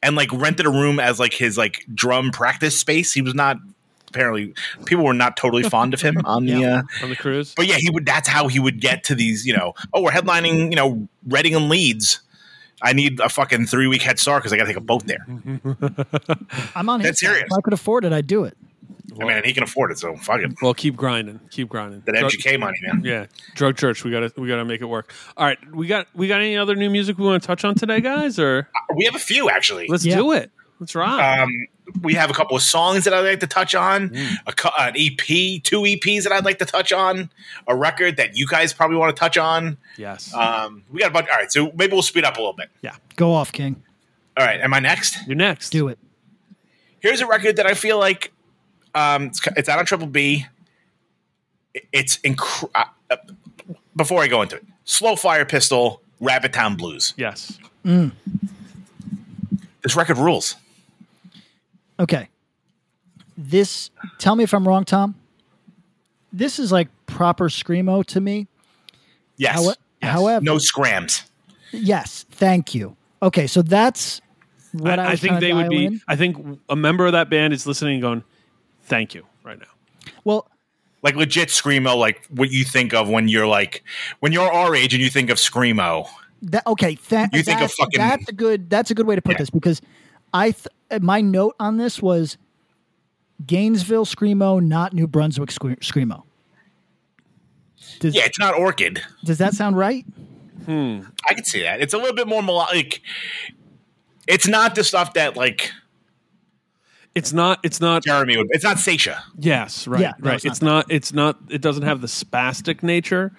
and like rented a room as like his like drum practice space. He was not apparently people were not totally fond of him on the. Uh, On the cruise? but yeah, he would. That's how he would get to these. You know, oh, we're headlining. You know, Reading and Leeds. I need a fucking three week head start because I got to take a boat there. I'm on. That's serious. If I could afford it, I'd do it. I mean, and he can afford it, so fuck it. Well, keep grinding. Keep grinding. That Drug- MGK money, man. Yeah, drug church. We got to we got to make it work. All right, we got we got any other new music we want to touch on today, guys? Or uh, We have a few actually. let's Yeah. do it. Let's rock. Um, we have a couple of songs that I'd like to touch on, Mm. a, cou- an EP, two EPs that I'd like to touch on, a record that you guys probably want to touch on. yes. Um, we got a bunch. All right, so maybe we'll speed up a little bit. yeah. Go off, King. All right, am I next? You're next. Do it. Here's a record that I feel like um, it's, it's out on Triple B. It's incredible. Uh, before I go into it, Slow Fire Pistol, Rabbit Town Blues. Yes. This record rules. Okay. This. Tell me if I'm wrong, Tom. This is like proper screamo to me. Yes. How- Yes. However, no scrams. yes, thank you. Okay, so that's what I, I, I think they would be. in. I think a member of that band is listening and going, "Thank you" right now. Well, Like legit screamo, like what you think of when you're like when you're our age and you think of screamo. That okay. That, You think of that's, fucking- that's a good. That's a good way to put Yeah. this because I th- my note on this was Gainesville screamo, not New Brunswick screamo. Does, Yeah, it's not Orchid. does that sound right? Hmm, I can see that. It's a little bit more melodic. It's not the stuff that like It's not. It's not. Jeremy would. It's not Saetia. Yes, right, Yeah, no, right. it's It's, not not, It's not. It doesn't have the spastic nature.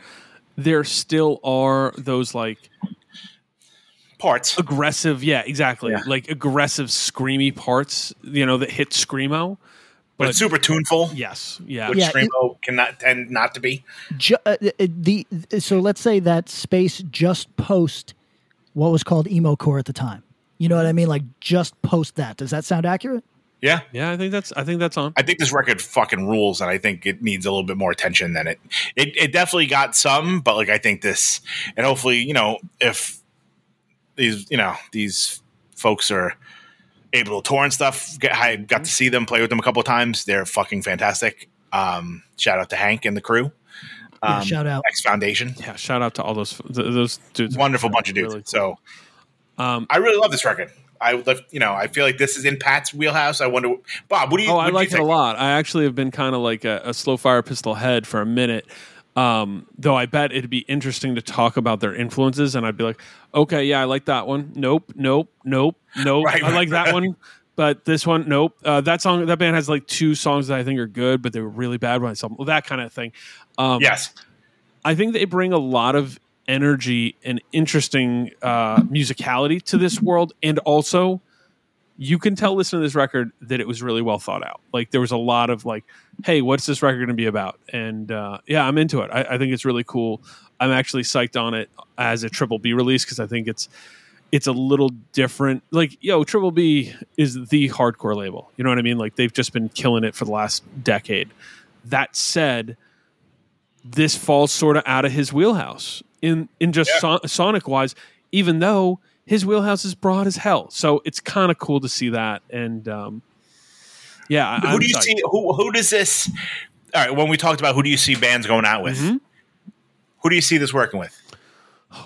There still are those like Parts. aggressive. Yeah, exactly. Yeah. Like aggressive, screamy parts. You know that hit screamo. But it's super tuneful, Yes. Yeah. which Yeah, Screamo cannot tend not to be. Ju- uh, uh, the so let's say that space just post what was called emo core at the time. You know what I mean? Like just post that. Does that sound accurate? Yeah. Yeah. I think that's. I think that's on. I think this record fucking rules, and I think it needs a little bit more attention than it. It, it definitely got some, but like I think this, and hopefully, you know, if these, you know, these folks are able to tour and stuff, get, I got to see them play with them a couple of times. They're fucking fantastic. Um, shout out to Hank and the crew. Yeah, Um, shout out. X Foundation, Yeah. Shout out to all those th- those dudes. wonderful bunch of dudes. Really cool. So Um, I really love this record. I love, you know, I feel like this is in Pat's wheelhouse. I wonder, Bob, what do you? Oh, I do like it a lot. I actually have been kind of like a, a slow fire pistol head for a minute. Um, though I bet it'd be interesting to talk about their influences, and I'd be like, okay, yeah, I like that one. Nope, nope, nope, nope. Right, I like that one, but this one, nope. Uh, that song, that band has like two songs that I think are good, but they were really bad when I saw them. Well, that kind of thing. Um, Yes, I think they bring a lot of energy and interesting uh, musicality to this world, and also you can tell listening to this record that it was really well thought out. Like there was a lot of like, hey, what's this record going to be about? And uh, yeah, I'm into it. I, I think it's really cool. I'm actually psyched on it as a triple B release because I think it's it's a little different. Like, yo, Triple B is the hardcore label. You know what I mean? Like they've just been killing it for the last decade. That said, this falls sort of out of his wheelhouse in in just Yeah. son- sonic wise. Even though his wheelhouse is broad as hell, so it's kind of cool to see that. And um, yeah, I- who I'm do you psyched. see? Who who does this? All right, when we talked about who do you see bands going out with? Mm-hmm. Who do you see this working with?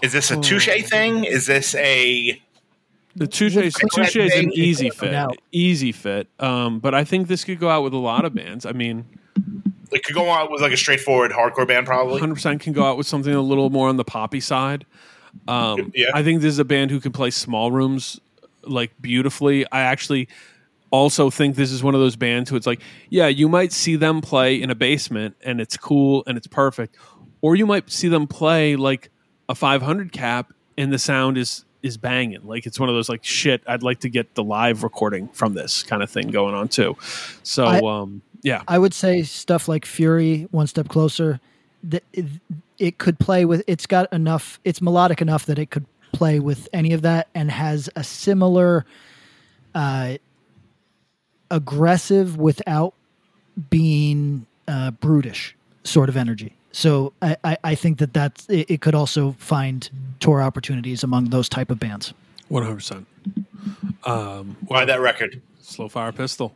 Is this a touche Oh. thing? Is this a The Touche is Touche is an easy fit, easy fit. Um, but I think this could go out with a lot of bands. I mean, it could go out with like a straightforward hardcore band probably? 100% can go out with something a little more on the poppy side. Um, Yeah. I think this is a band who can play small rooms like beautifully. I actually also think this is one of those bands who it's like, yeah, you might see them play in a basement and it's cool and it's perfect, or you might see them play like a 500 cap and the sound is is banging. Like it's one of those like shit. I'd like to get the live recording from this kind of thing going on too. So I- um, yeah, I would say stuff like Fury, One Step Closer, that it, it could play with. It's got enough. It's melodic enough that it could play with any of that, and has a similar, uh, aggressive without being uh, brutish sort of energy. So I, I, I think that that's it, it could also find tour opportunities among those type of bands. 100%. Um, Why that record? Slow Fire Pistol.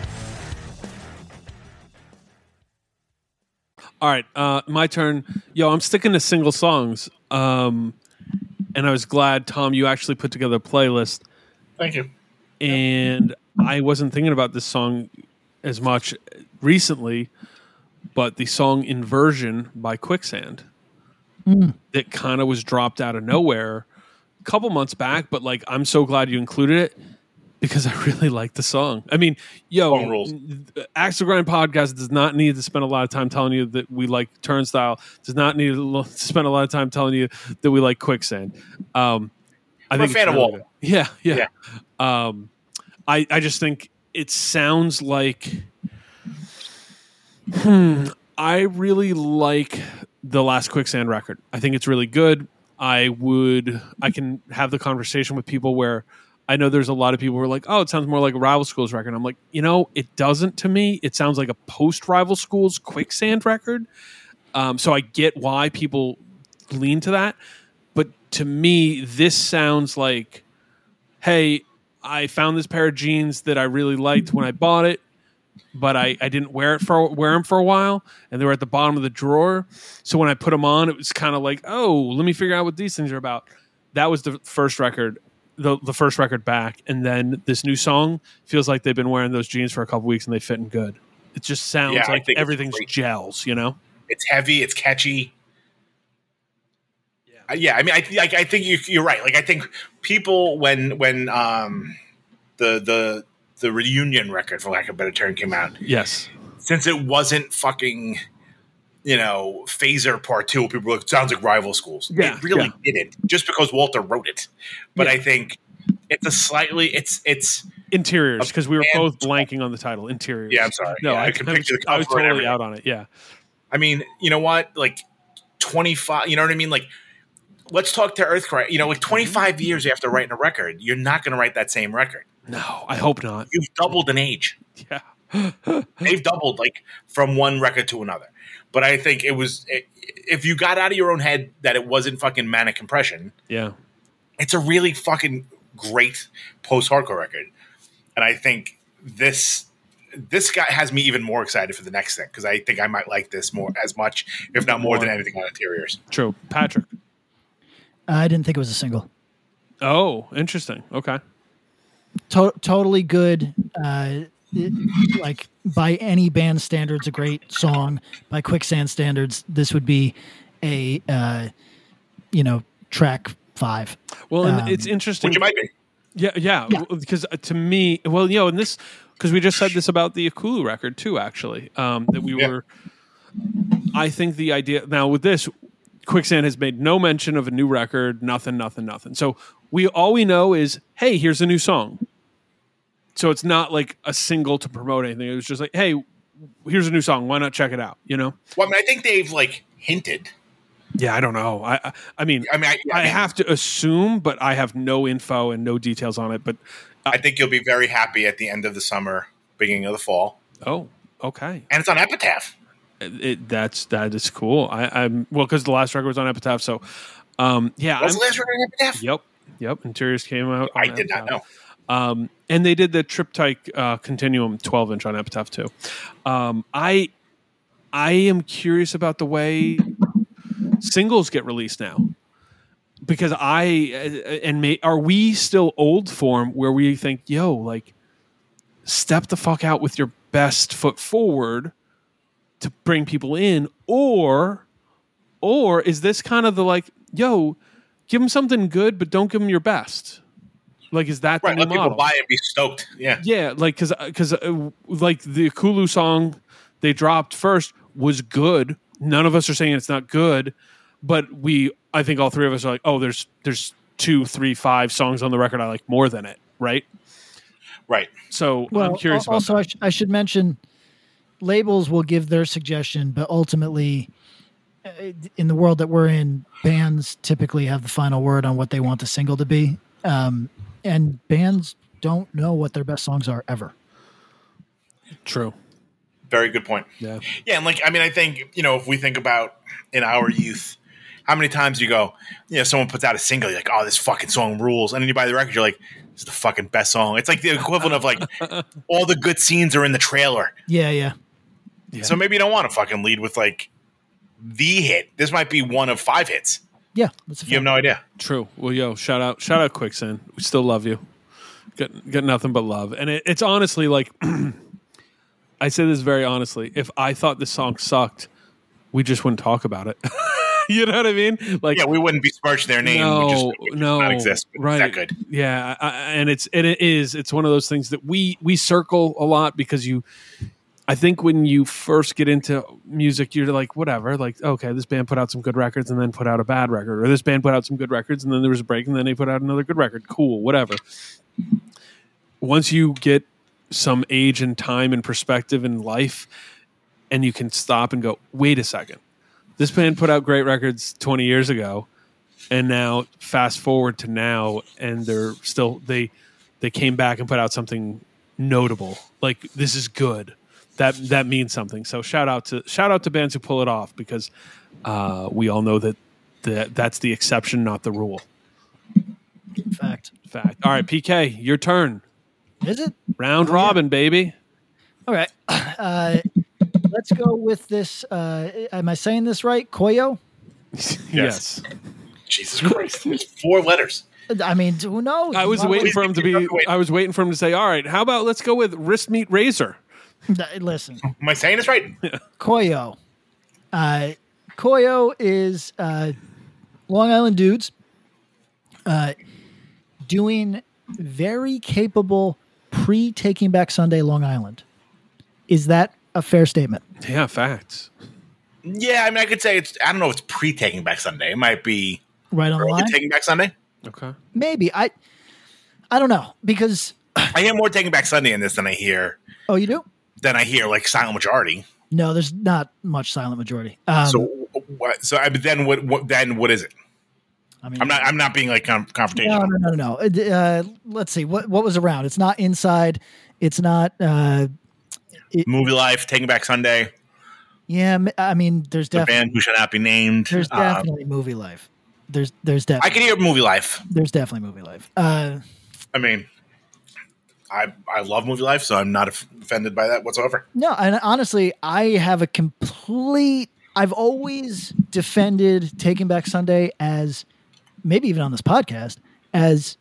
All right, uh, my turn. Yo, I'm sticking to single songs. Um, and I was glad Tom you actually put together a playlist. Thank you. And I wasn't thinking about this song as much recently, but the song "Inversion" by Quicksand Mm. that kind of was dropped out of nowhere a couple months back. But like, I'm so glad you included it because I really like the song. I mean, yo, rules. Axel Grind podcast does not need to spend a lot of time telling you that we like Turnstile. Does not need to spend a lot of time telling you that we like Quicksand. Um, I I'm a fan of really all. good. Yeah, yeah. Um, I I just think it sounds like. Hmm. I really like the last Quicksand record. I think it's really good. I would I can have the conversation with people where I know there's a lot of people who are like, oh, it sounds more like a Rival Schools record. I'm like, you know, it doesn't to me. It sounds like a post Rival Schools Quicksand record. Um, so I get why people lean to that. But to me, this sounds like, hey, I found this pair of jeans that I really liked when I bought it, but I, I didn't wear it for wear them for a while, and they were at the bottom of the drawer. So when I put them on, it was kind of like, oh, let me figure out what these things are about. That was the first record, the the first record back, and then this new song feels like they've been wearing those jeans for a couple weeks and they fit in good. It just sounds Yeah, like everything's gels, you know. It's heavy. It's catchy. Yeah, yeah. I mean, I. I think you, you're right. Like, I think people when when um the the the reunion record, for lack of a better term, came out, Yes. since it wasn't fucking you know Fazer part two people were like sounds like rival schools Yeah, it really yeah. didn't just because walter wrote it but Yeah. i think it's a slightly it's it's Interiors, because we were both blanking on the title. Interiors. Yeah, I'm sorry. No, Yeah, I, I can I was, picture the I was totally out on it. Yeah. i mean you know what like 25 you know what i mean like let's talk to earthquake you know like mm-hmm. 25 years after writing a record you're not going to write that same record No, I hope not. you've doubled in age Yeah. they've doubled like from one record to another but i think it was if you got out of your own head that it wasn't fucking manic compression Yeah. it's a really fucking great post-hardcore record and i think this this guy has me even more excited for the next thing because i think i might like this more as much if not more than anything on interiors True. Patrick. I didn't think it was a single. Oh, interesting. Okay. To- totally good. Uh, it- like by any band standards, a great song. By Quicksand standards, this would be a uh, you know track five. Well, and Um, it's interesting. which it might be Yeah, yeah. Because uh, to me, well, you know, and this because we just said this about the Ekulu record too. Actually, um, that we Yeah. were. I think the idea now with this, Quicksand has made no mention of a new record. Nothing, nothing, nothing. So we all we know is, hey, here's a new song. So it's not like a single to promote anything. It was just like, hey, here's a new song. Why not check it out? You know? well i mean i think they've like hinted Yeah, I don't know. I, I, I mean, i mean i, I I, mean, have to assume, but I have no info and no details on it. But I think you'll be very happy at the end of the summer beginning of the fall oh, okay. and it's on epitaph it, that's that is cool. I, I'm well because the last record was on Epitaph, so um, yeah. What's I'm- the last record on epitaph Yep, yep. Interiors came out. i did not know Epitaph. Um, and they did the Triptych uh, Continuum 12 inch on Epitaph too. Um, I I am curious about the way singles get released now. Because I uh, and may, are we still old form where we think yo like step the fuck out with your best foot forward to bring people in? Or or is this kind of the like yo give them something good but don't give them your best like is that right the let new people model? buy it and be stoked. Yeah. Yeah like because because uh, like the kulu song they dropped first was good. None of us are saying it's not good but we i think all three of us are like oh there's there's two three five songs on the record i like more than it right? Right. So Well, i'm curious al- about also I, sh- I should mention labels will give their suggestion, but ultimately, uh, in the world that we're in, bands typically have the final word on what they want the single to be, um, and bands don't know what their best songs are ever. true very good point yeah Yeah, and like I mean, I think you know if we think about in our youth, how many times you go, you know, someone puts out a single, you're like, oh, this fucking song rules, and then you buy the record, you're like, it's the fucking best song. It's like the equivalent of like all the good scenes are in the trailer. Yeah, yeah. So maybe you don't want to fucking lead with like the hit. This might be one of five hits. Yeah, you have no idea. True. Well, yo, shout out, shout out, Quicksand. We still love you. Got got nothing but love, and it, it's honestly like I say this very honestly. If I thought this song sucked, we just wouldn't talk about it. you know what I mean? Like, yeah, we wouldn't besmirch their name. No, we just, we just no, not exist. Right? that good? Yeah, I, and it's and it is. It's one of those things that we we circle a lot because you I think when you first get into music, you're like, whatever, like, okay, this band put out some good records and then put out a bad record, or this band put out some good records and then there was a break and then they put out another good record. Cool, whatever. Once you get some age and time and perspective in life, and you can stop and go, wait a second, this band put out great records 20 years ago, and now fast forward to now, and they're still, they, they came back and put out something notable. Like, this is good that that means something. So shout out to shout out to bands who pull it off because uh, we all know that the, that's the exception, not the rule. Fact. Fact. All right, PK, your turn. Is it round oh, robin, yeah. baby? All right. Uh, let's go with this. Uh, am I saying this right? Koyo. yes. yes. Jesus Christ! Four letters. I mean, who knows? I was Why waiting for him to be. I was waiting for him to say, "All right, how about let's go with wrist meat razor." Listen, am I saying this right? Koyo, uh, Koyo is uh, Long Island dudes uh, doing very capable pre Taking Back Sunday Long Island. Is that a fair statement? Yeah, facts. Yeah, I mean, I could say it's. I don't know if it's pre Taking Back Sunday. It might be right on early Taking Back Sunday. Okay, maybe I. I don't know because I hear more Taking Back Sunday in this than I hear. Oh, you do? then I hear like silent majority. No, there's not much silent majority. Um, so, what, so I, then what, what? Then what is it? I mean, I'm not. I'm not being like com- confrontational. No, no, no, no. Uh, uh, let's see. What what was around? It's not inside. It's not uh, it, movie life. Taking Back Sunday. Yeah, I mean, there's definitely the band who should not be named. There's uh, definitely movie life. There's there's definitely. I can hear movie life. There's definitely movie life. Uh, I mean, I, I love movie life, so I'm not offended by that whatsoever. No, and honestly, I have a complete. I've always defended Taking Back Sunday as maybe even on this podcast as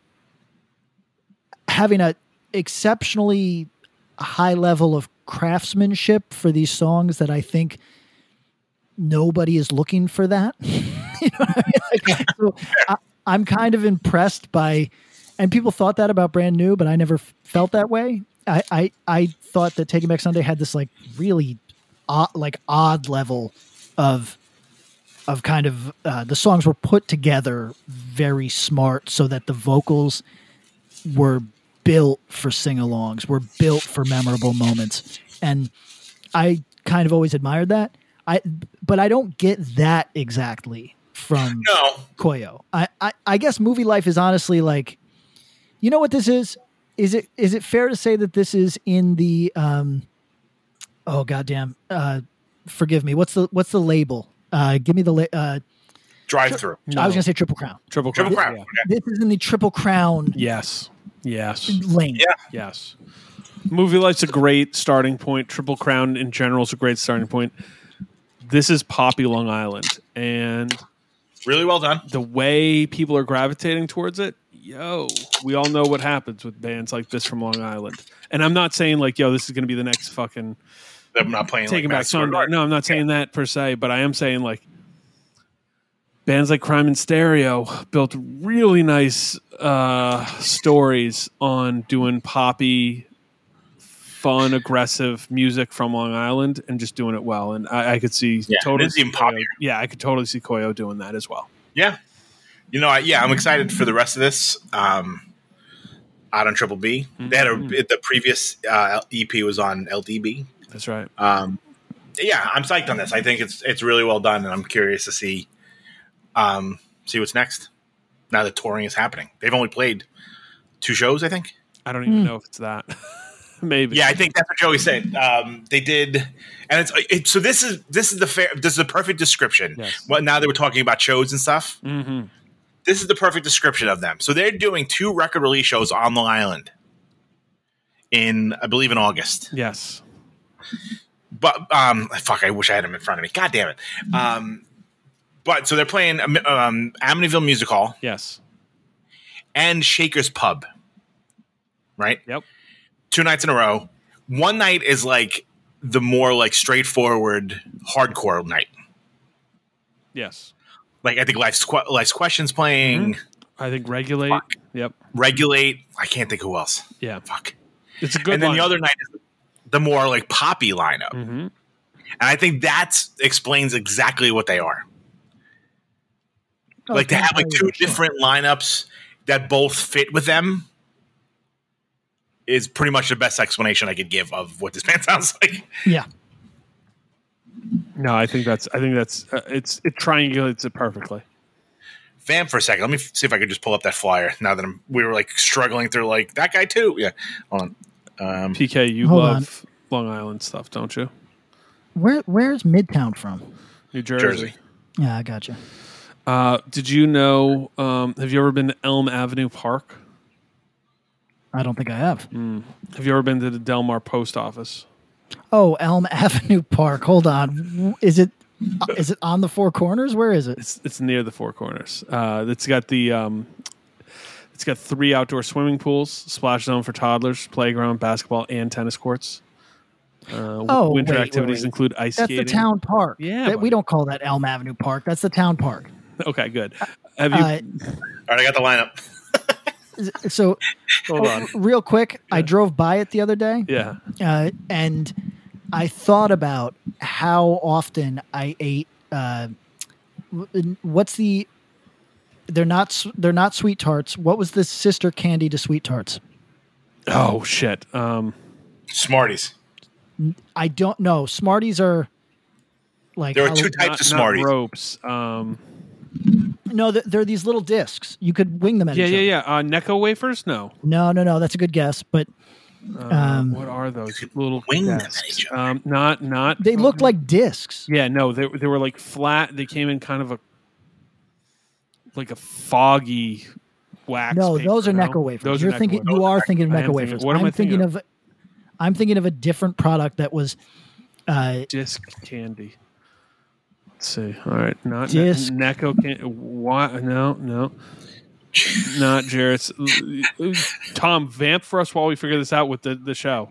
having a exceptionally high level of craftsmanship for these songs that I think nobody is looking for that. you know I am mean? like, so kind of impressed by and people thought that about brand new, but I never felt that way. I, I, I thought that Taking Back Sunday had this like really odd, like odd level of of kind of uh, the songs were put together very smart so that the vocals were built for sing-alongs were built for memorable moments and i kind of always admired that i but i don't get that exactly from no. koyo I, I i guess movie life is honestly like you know what this is? Is it is it fair to say that this is in the um oh goddamn uh forgive me. What's the what's the label? Uh give me the la- uh drive through. No. I was going to say Triple Crown. Triple Crown. Triple Crown. This, yeah. this is in the Triple Crown. Yes. Yes. Lane. Yeah. Yes. Movie Life's a great starting point. Triple Crown in general is a great starting point. This is Poppy Long Island, and really well done. The way people are gravitating towards it yo, we all know what happens with bands like this from Long Island. And I'm not saying like, yo, this is going to be the next fucking. I'm not playing taking like back Sunday. No, I'm not saying that per se, but I am saying like bands like Crime and Stereo built really nice uh, stories on doing poppy, fun, aggressive music from Long Island and just doing it well. And I, I could see yeah, totally. Koyo, yeah, I could totally see Koyo doing that as well. Yeah, you know, I, yeah, I'm excited for the rest of this. Um, out on Triple B, they had a, mm-hmm. the previous uh, EP was on LDB. That's right. Um, yeah, I'm psyched on this. I think it's it's really well done, and I'm curious to see um, see what's next. Now that touring is happening, they've only played two shows, I think. I don't even mm. know if it's that. Maybe. Yeah, I think that's what Joey said. Um, they did, and it's it, so. This is this is the fair. This is the perfect description. Yes. Well, now they were talking about shows and stuff. Mm-hmm. This is the perfect description of them. So they're doing two record release shows on Long Island in, I believe, in August. Yes. But um, fuck, I wish I had them in front of me. God damn it. Um, but so they're playing um, um Amityville Music Hall. Yes. And Shaker's Pub. Right. Yep. Two nights in a row. One night is like the more like straightforward hardcore night. Yes. Like I think Life's, que- Life's Questions playing, I think regulate. Yep. Regulate. I can't think who else. Yeah. Fuck. It's a good and then the other night is the more like poppy lineup. Mhm. And I think that explains exactly what they are. Oh, like to have like sure, two sure. different lineups that both fit with them is pretty much the best explanation I could give of what this band sounds like. Yeah. No, I think that's. I think that's. Uh, it's it triangulates it perfectly. Vamp for a second. Let me f- see if I could just pull up that flyer. Now that I'm, we were like struggling through like that guy too. Yeah, hold on. Um, PK, you Hold love Long Island stuff, don't you? Where Where's Midtown from? New Jersey. Jersey. Yeah, I got you. Uh, did you know? Um, have you ever been to Elm Avenue Park? I don't think I have. Have you ever been to the Delmar Post Office? Oh, Elm Avenue Park. Hold on. Is it is it on the Four Corners? Where is it? It's it's near the Four Corners. Uh, it's got the um, it's got three outdoor swimming pools, splash zone for toddlers, playground, basketball, and tennis courts. Uh, Oh, winter wait, wait, activities wait. include ice That's skating. That's the town park. Yeah, That- we don't call that Elm Avenue Park. That's the town park. Okay, good. Have you? Uh, all right, I got the lineup. So, hold on. real quick, I drove by it the other day. Yeah. uh, and I thought about how often I ate. Uh, what's the? They're not. They're not sweet tarts. What was the sister candy to sweet tarts? Oh shit. Um, Smarties. I don't know. Smarties are like There are Hallo- two types not, of not Smarties. ropes. Um, No, they're, they're these little discs. You could wing them at yeah, each yeah, other. yeah. Uh, Necco wafers? No. No, no, no. That's a good guess, but Uh, Um, what are those little wing them at discs? each other. Um, not not. they look like discs. Yeah, no, they they were like flat. They came in kind of a like a foggy wax. No, paper, those are no? Necco wafers. Those are You're Necco thinking wafers. you are thinking of I am Necco thinking- wafers. what am I'm I thinking thinking of I'm thinking of a different product that was uh, disc candy. Let's see. All right, not Disc. ne- Necco can What? No, no, not Jarrett's. Tom, vamp for us while we figure this out with the the show.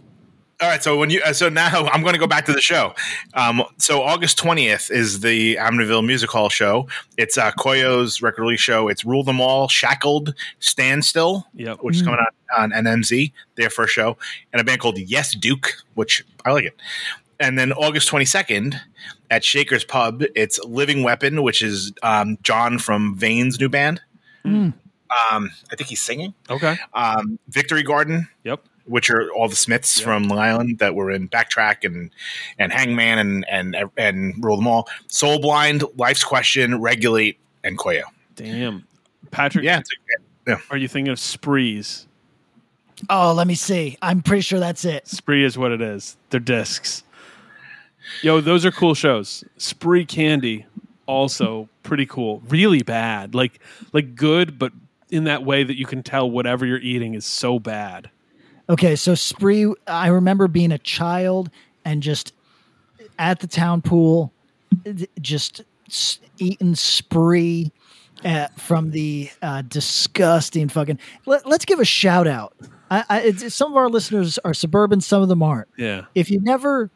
All right, so when you uh, so now I'm going to go back to the show. Um, so August 20th is the Amityville Music Hall show. It's uh, Koyo's record release show. It's Rule Them All, Shackled, Stand Still, Yep. which is coming out on NMZ, their first show, and a band called Yes Duke, which I like it. And then August 22nd at Shaker's Pub, it's Living Weapon, which is um, John from Vane's new band. Um, I think he's singing. Okay. Um, Victory Garden, Yep. which are all the Smiths from Long Island that were in Backtrack and and Hangman and and and Rule Them All. Soul Blind, Life's Question, Regulate, and Koyo. Damn, Patrick. Yeah, it's a, yeah. Are you thinking of sprees? oh, let me see. I'm pretty sure that's it. Spree is what it is. They're discs. Yo, those are cool shows. Spree Candy, also pretty cool. Really bad, like like good, but in that way that you can tell whatever you're eating is so bad. Okay, so spree. I remember being a child and just at the town pool, just eating spree uh, from the uh, disgusting fucking. Let, us give a shout out. I, I, it's, some of our listeners are suburban, some of them aren't. Yeah. If you never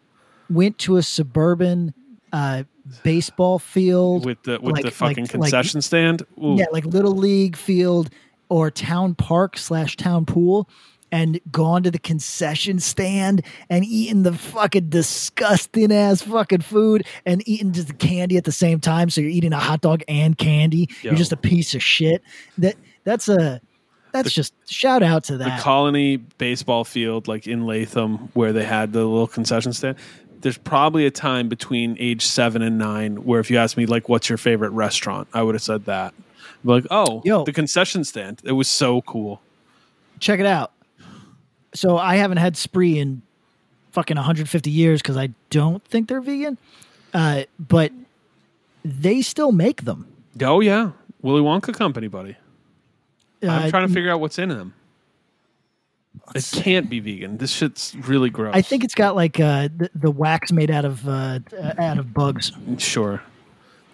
went to a suburban uh, baseball field With the with like- the fucking like- like- concession stand. Ooh. yeah, like little league field or town park slash town pool, and gone to the concession stand and eaten the fucking disgusting ass fucking food and eating just the candy at the same time. So you're eating a hot dog and candy. Yo. You're just a piece of shit. That that's a that's just shout out to the that. Colonie baseball field like in latham where they had the little concession stand there's probably a time between age seven and nine where if you asked me like what's your favorite restaurant i would have said that like oh Yo. the concession stand it was so cool Check it out. So I haven't had spree in fucking 150 years because I don't think they're vegan, uh, but they still make them. oh yeah willy wonka company buddy i'm Uh, trying to figure out what's in them it can't be vegan this shit's really gross I think it's got like uh, the, the wax made out of uh, uh, out of bugs. sure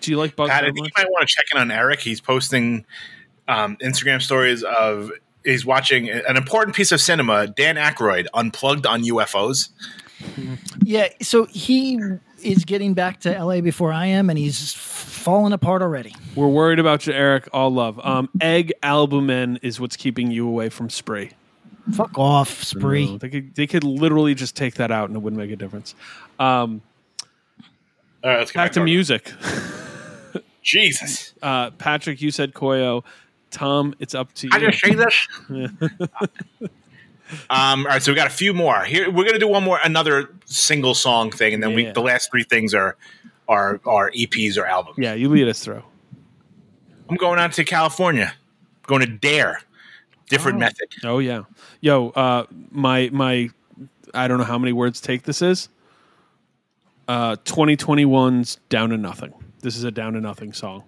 Do you like Bugs? Pat, I think you might want to check in on Eric. He's posting um, Instagram stories of he's watching an important piece of cinema. Dan Aykroyd unplugged on UFOs. Yeah, so he is getting back to LA before I am, and he's falling apart already. We're worried about you, Eric. All love. Um, egg albumin is what's keeping you away from Spree. Fuck off, Spree. No, they could they could literally just take that out and it wouldn't make a difference. Um, All right, let's get back back to to music. Jesus. Uh, Patrick, you said Koyo. Tom, it's up to you. I just say this. Um, all right, so we got a few more here. We're gonna do one more, another single song thing, and then we Yeah. the last three things are are are EPs or albums. yeah, you lead us through. I'm going out to California. going to Dare. Different Oh. method. Oh yeah, yo, uh, my my, I don't know how many words take this is. Uh, 2021's Down to Nothing. This is a Down to Nothing song.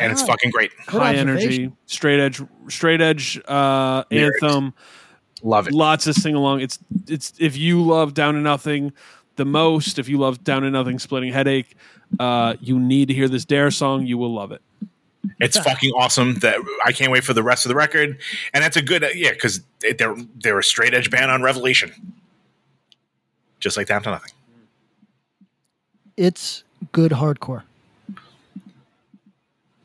And it's fucking great. High energy, straight edge, straight edge uh, anthem. Love it. Lots of sing along. It's it's if you love Down to Nothing the most, if you love Down to Nothing, Splitting Headache, uh, you need to hear this Dare song. You will love it. It's fucking awesome. That I can't wait for the rest of the record, and that's a good yeah because they're they're a straight edge band on Revelation, just like Down to Nothing. It's good hardcore.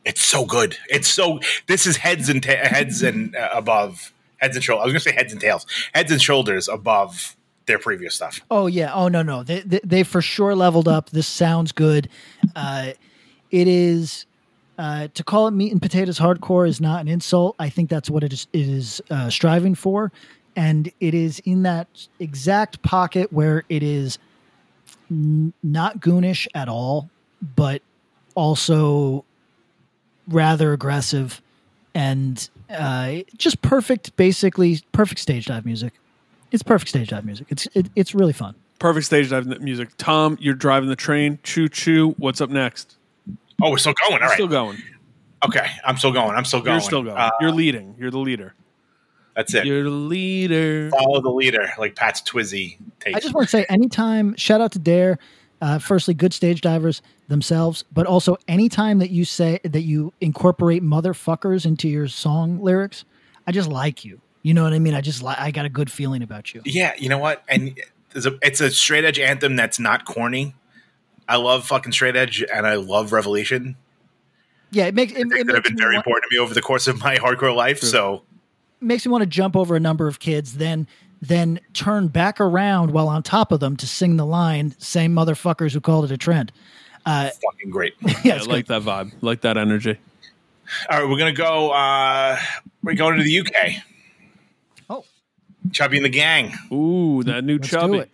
It's so good. It's so. This is heads and ta- heads and uh, above heads and shoulders. I was gonna say heads and tails, heads and shoulders above their previous stuff. Oh yeah. Oh no no. They they, they for sure leveled up. This sounds good. Uh, it is. Uh, to call it meat and potatoes hardcore is not an insult. I think that's what it is, it is uh, striving for, and it is in that exact pocket where it is n- not goonish at all, but also rather aggressive and uh, just perfect. Basically, perfect stage dive music. It's perfect stage dive music. It's it, it's really fun. Perfect stage dive music. Tom, you're driving the train. Choo choo. What's up next? Oh, we're still going. All We're. Still going. Okay, I'm still going. I'm still going. You're still going. Uh, you're leading. You're the leader. that's it. You're the leader. Follow the leader, like Pat's Twizzy takes. I just want to say, anytime, shout out to Dare. Uh, firstly, good stage divers themselves, but also anytime that you say that you incorporate motherfuckers into your song lyrics, I just like you. You know what I mean? I just like. I got a good feeling about you. Yeah, you know what? And it's a, it's a straight edge anthem that's not corny. I love fucking straight edge, and I love Revelation. Yeah, it makes it, it That have been very want, important to me over the course of my hardcore life. So it makes me want to jump over a number of kids, then then turn back around while on top of them to sing the line "Same motherfuckers who called it a trend." Uh, fucking great. yeah, Yeah, I like that vibe. Like that energy. All right, we're gonna go. uh We're going to the UK. Oh, Chubby and the Gang. Ooh, that new Let's do chubby.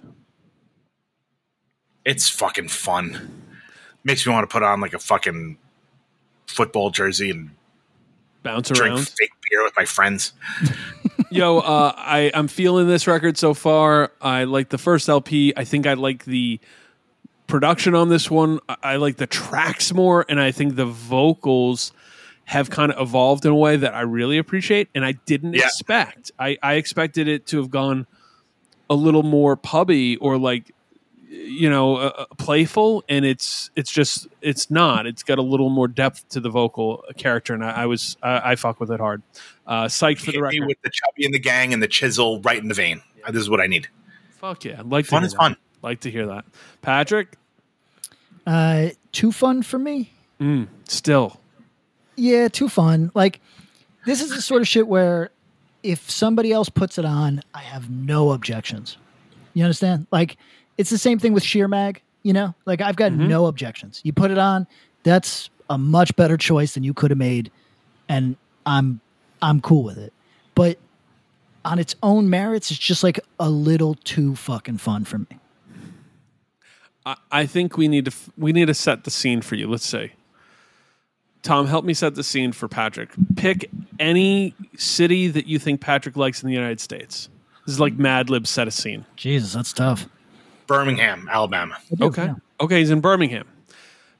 It. It's fucking fun. Makes me want to put on like a fucking football jersey and Bounce drink around. Drink fake beer with my friends. Yo, uh, I I'm feeling this record so far. I like the first LP. I think I like the production on this one. I, I like the tracks more, and I think the vocals have kind of evolved in a way that I really appreciate, and I didn't Yeah. expect. I I expected it to have gone a little more pubby or like you know uh, uh, playful and it's it's just it's not it's got a little more depth to the vocal character and i, I was I, I fuck with it hard uh psyched for the record with the Chubby and the Gang and the chisel right in the vein. Uh, This is what I need. Fuck yeah, I'd like Fun hear is that. fun. Like to hear that, Patrick. uh, too fun for me. Mm, still, Yeah, too fun. Like this is the sort of shit where if somebody else puts it on, I have no objections. You understand? Like it's the same thing with Sheer Mag, you know? Like I've got Mm-hmm. no objections. You put it on, that's a much better choice than you could have made and I'm I'm cool with it. But on its own merits, it's just like a little too fucking fun for me. I, I think we need to f- we need to set the scene for you. Let's say, Tom, help me set the scene for Patrick. Pick any city that you think Patrick likes in the United States. This is like Mad Lib set a scene. Jesus, that's tough. Birmingham, Alabama. Do, Okay. yeah. Okay, he's in Birmingham.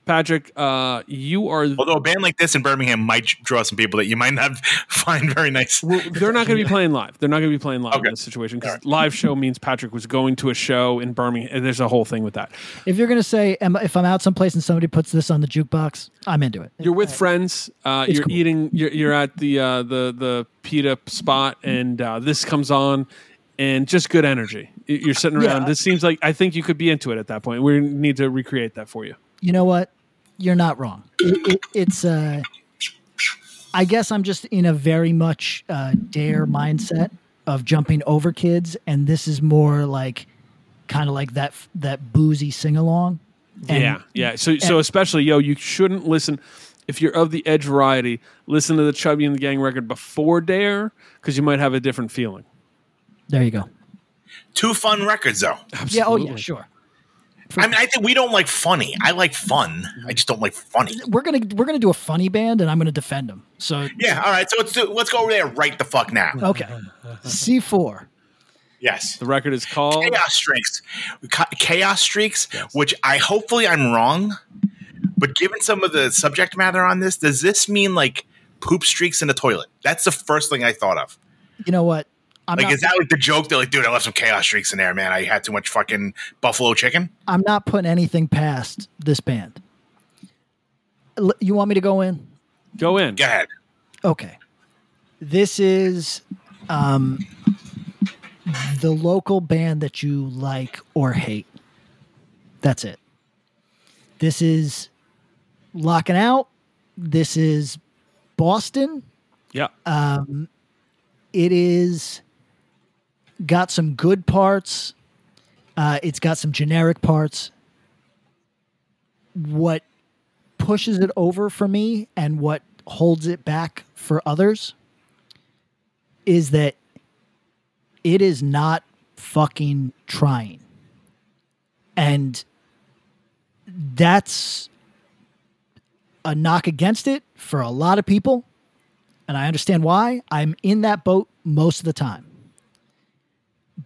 Patrick, uh, you are. Although a band like this in Birmingham might draw some people that you might not find very nice. Well, they're not going to be playing live. They're not going to be playing live in this situation because live show means Patrick was going to a show in Birmingham. and There's a whole thing with that. If you're gonna say, if I'm out someplace and somebody puts this on the jukebox, I'm into it. You're with friends. Uh, you're cool. eating. You're, you're at the uh, the the pita spot, and uh, this comes on, and just good energy. You're sitting around. Yeah. This seems like I think you could be into it at that point. We need to recreate that for you. You know what? You're not wrong. It, it, it's uh, I guess I'm just in a very much uh, dare mindset of jumping over kids, and this is more like kind of like that that boozy sing along. yeah, yeah. So so especially yo, you shouldn't listen if you're of the edge variety. Listen to the Chubby and the Gang record before Dare because you might have a different feeling. There you go. Two fun records though. Yeah. Oh yeah. Sure. I mean, I think we don't like funny. I like fun. I just don't like funny. We're gonna we're gonna do a funny band, and I'm gonna defend them. So Yeah. All right. So let's do. Let's go over there right the fuck now. okay. C4. Yes. The record is called Chaos Streaks. Chaos Streaks, which I hopefully I'm wrong, but given some of the subject matter on this, does this mean like poop streaks in the toilet? That's the first thing I thought of. You know what? I'm like, not, is that like the joke? They're like, dude, I left some chaos streaks in there, man. I had too much fucking buffalo chicken. I'm not putting anything past this band. L- You want me to go in? Go in. Go ahead. Okay. This is um, the local band that you like or hate. That's it. This is Lockin' Out. This is Boston. Yeah. Um, it is got some good parts. Uh, it's got some generic parts. What pushes it over for me and what holds it back for others is that it is not fucking trying. And that's a knock against it for a lot of people. And I understand why. I'm in that boat most of the time.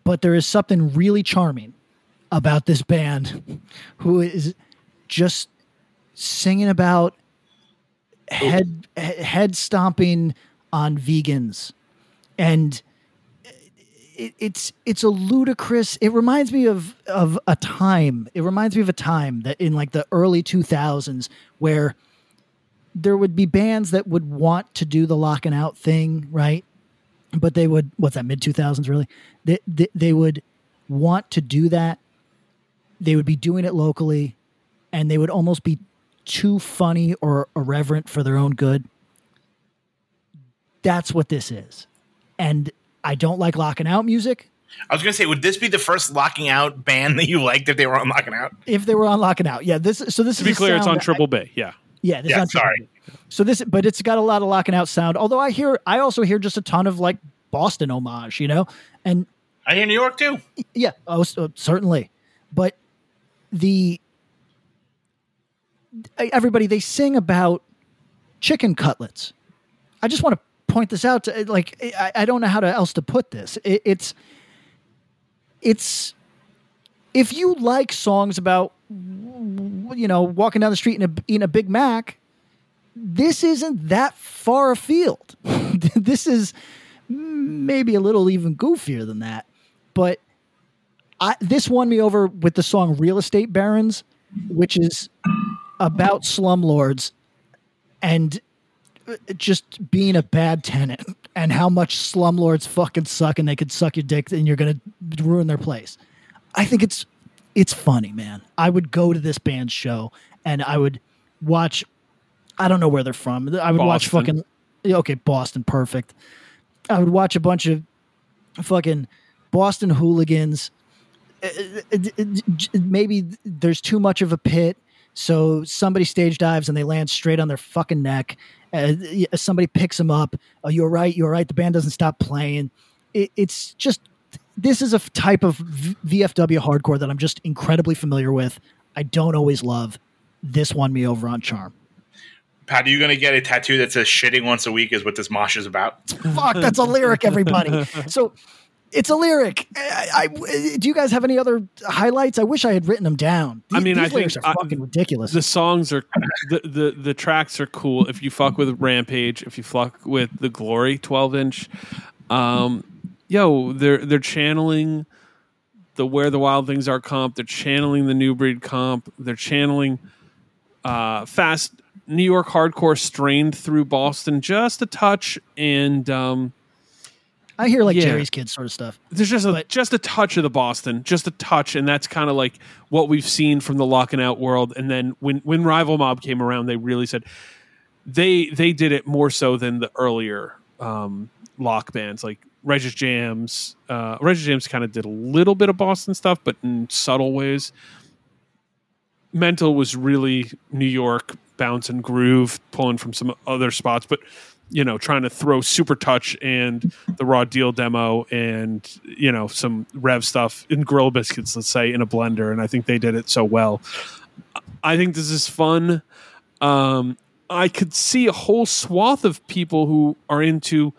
But there is something really charming about this band who is just singing about head he- head stomping on vegans. And it, it's it's a ludicrous it reminds me of of a time it reminds me of a time that in like the early 2000s where there would be bands that would want to do the Lockin' Out thing right but they would what's that mid 2000s really they, they, they would want to do that they would be doing it locally and they would almost be too funny or irreverent for their own good that's what this is and i don't like Lockin' Out music I was gonna say, would this be the first Lockin' Out band that you liked if they were on Lockin' Out? if they were on Lockin' Out yeah this so this To is be clear, it's on that I- Triple B. Yeah. yeah this Yeah, is on Triple sorry. So this but it's got a lot of Lockin' Out sound although i hear i also hear just a ton of like boston homage you know and I hear New York too. Yeah, oh, s- uh, certainly. But the everybody they sing about chicken cutlets. I just want to point this out. To, like, I, I don't know how to else to put this. It, it's it's if you like songs about you know walking down the street and eating a Big Mac, this isn't that far afield. this is maybe a little even goofier than that. But I, this won me over with the song Real Estate Barons, which is about slumlords and uh, just being a bad tenant and how much slumlords fucking suck and they could suck your dick and you're to ruin their place. I think it's it's funny, man. I would go to this band's show and I would watch I don't know where they're from. I would watch fucking okay, Boston, perfect. I would watch a bunch of fucking Boston hooligans. Uh, uh, uh, Maybe there's too much of a pit, so somebody stage dives and they land straight on their fucking neck. Uh, somebody picks them up. Oh, you're right. You're right. The band doesn't stop playing. It, it's just this is a type of VFW hardcore that I'm just incredibly familiar with. I don't always love. This won me over on Charm. Pat, are you gonna get a tattoo that says "shitting once a week" is what this mosh is about? Fuck, that's a lyric, everybody. So It's a lyric. I, I- do you guys have any other highlights? I wish I had written them down. I mean, these I think lyrics are I- fucking ridiculous. The songs are the, the the tracks are cool. If you fuck with Rampage, if you fuck with the Glory 12 inch, um, yo, they're they're channeling the Where the Wild Things Are comp. They're channeling the New Breed comp. They're channeling uh, fast New York hardcore strained through Boston just a touch, and um, I hear like yeah. Jerry's Kids sort of stuff. there's just a just a touch of the Boston, just a touch, and that's kind of like what we've seen from the Lockin' Out world. And then when when Rival Mob came around, they really said they they did it more so than the earlier um, lock bands like Righteous Jams. Uh, Righteous Jams kind of did a little bit of Boston stuff, but in subtle ways. Mental was really New York bounce and groove, pulling from some other spots, but you know, trying to throw Supertouch and the Raw Deal demo and you know some Rev stuff in Gorilla Biscuits, let's say, in a blender, and I think they did it so well. I think this is fun. Um, I could see a whole swath of people who are into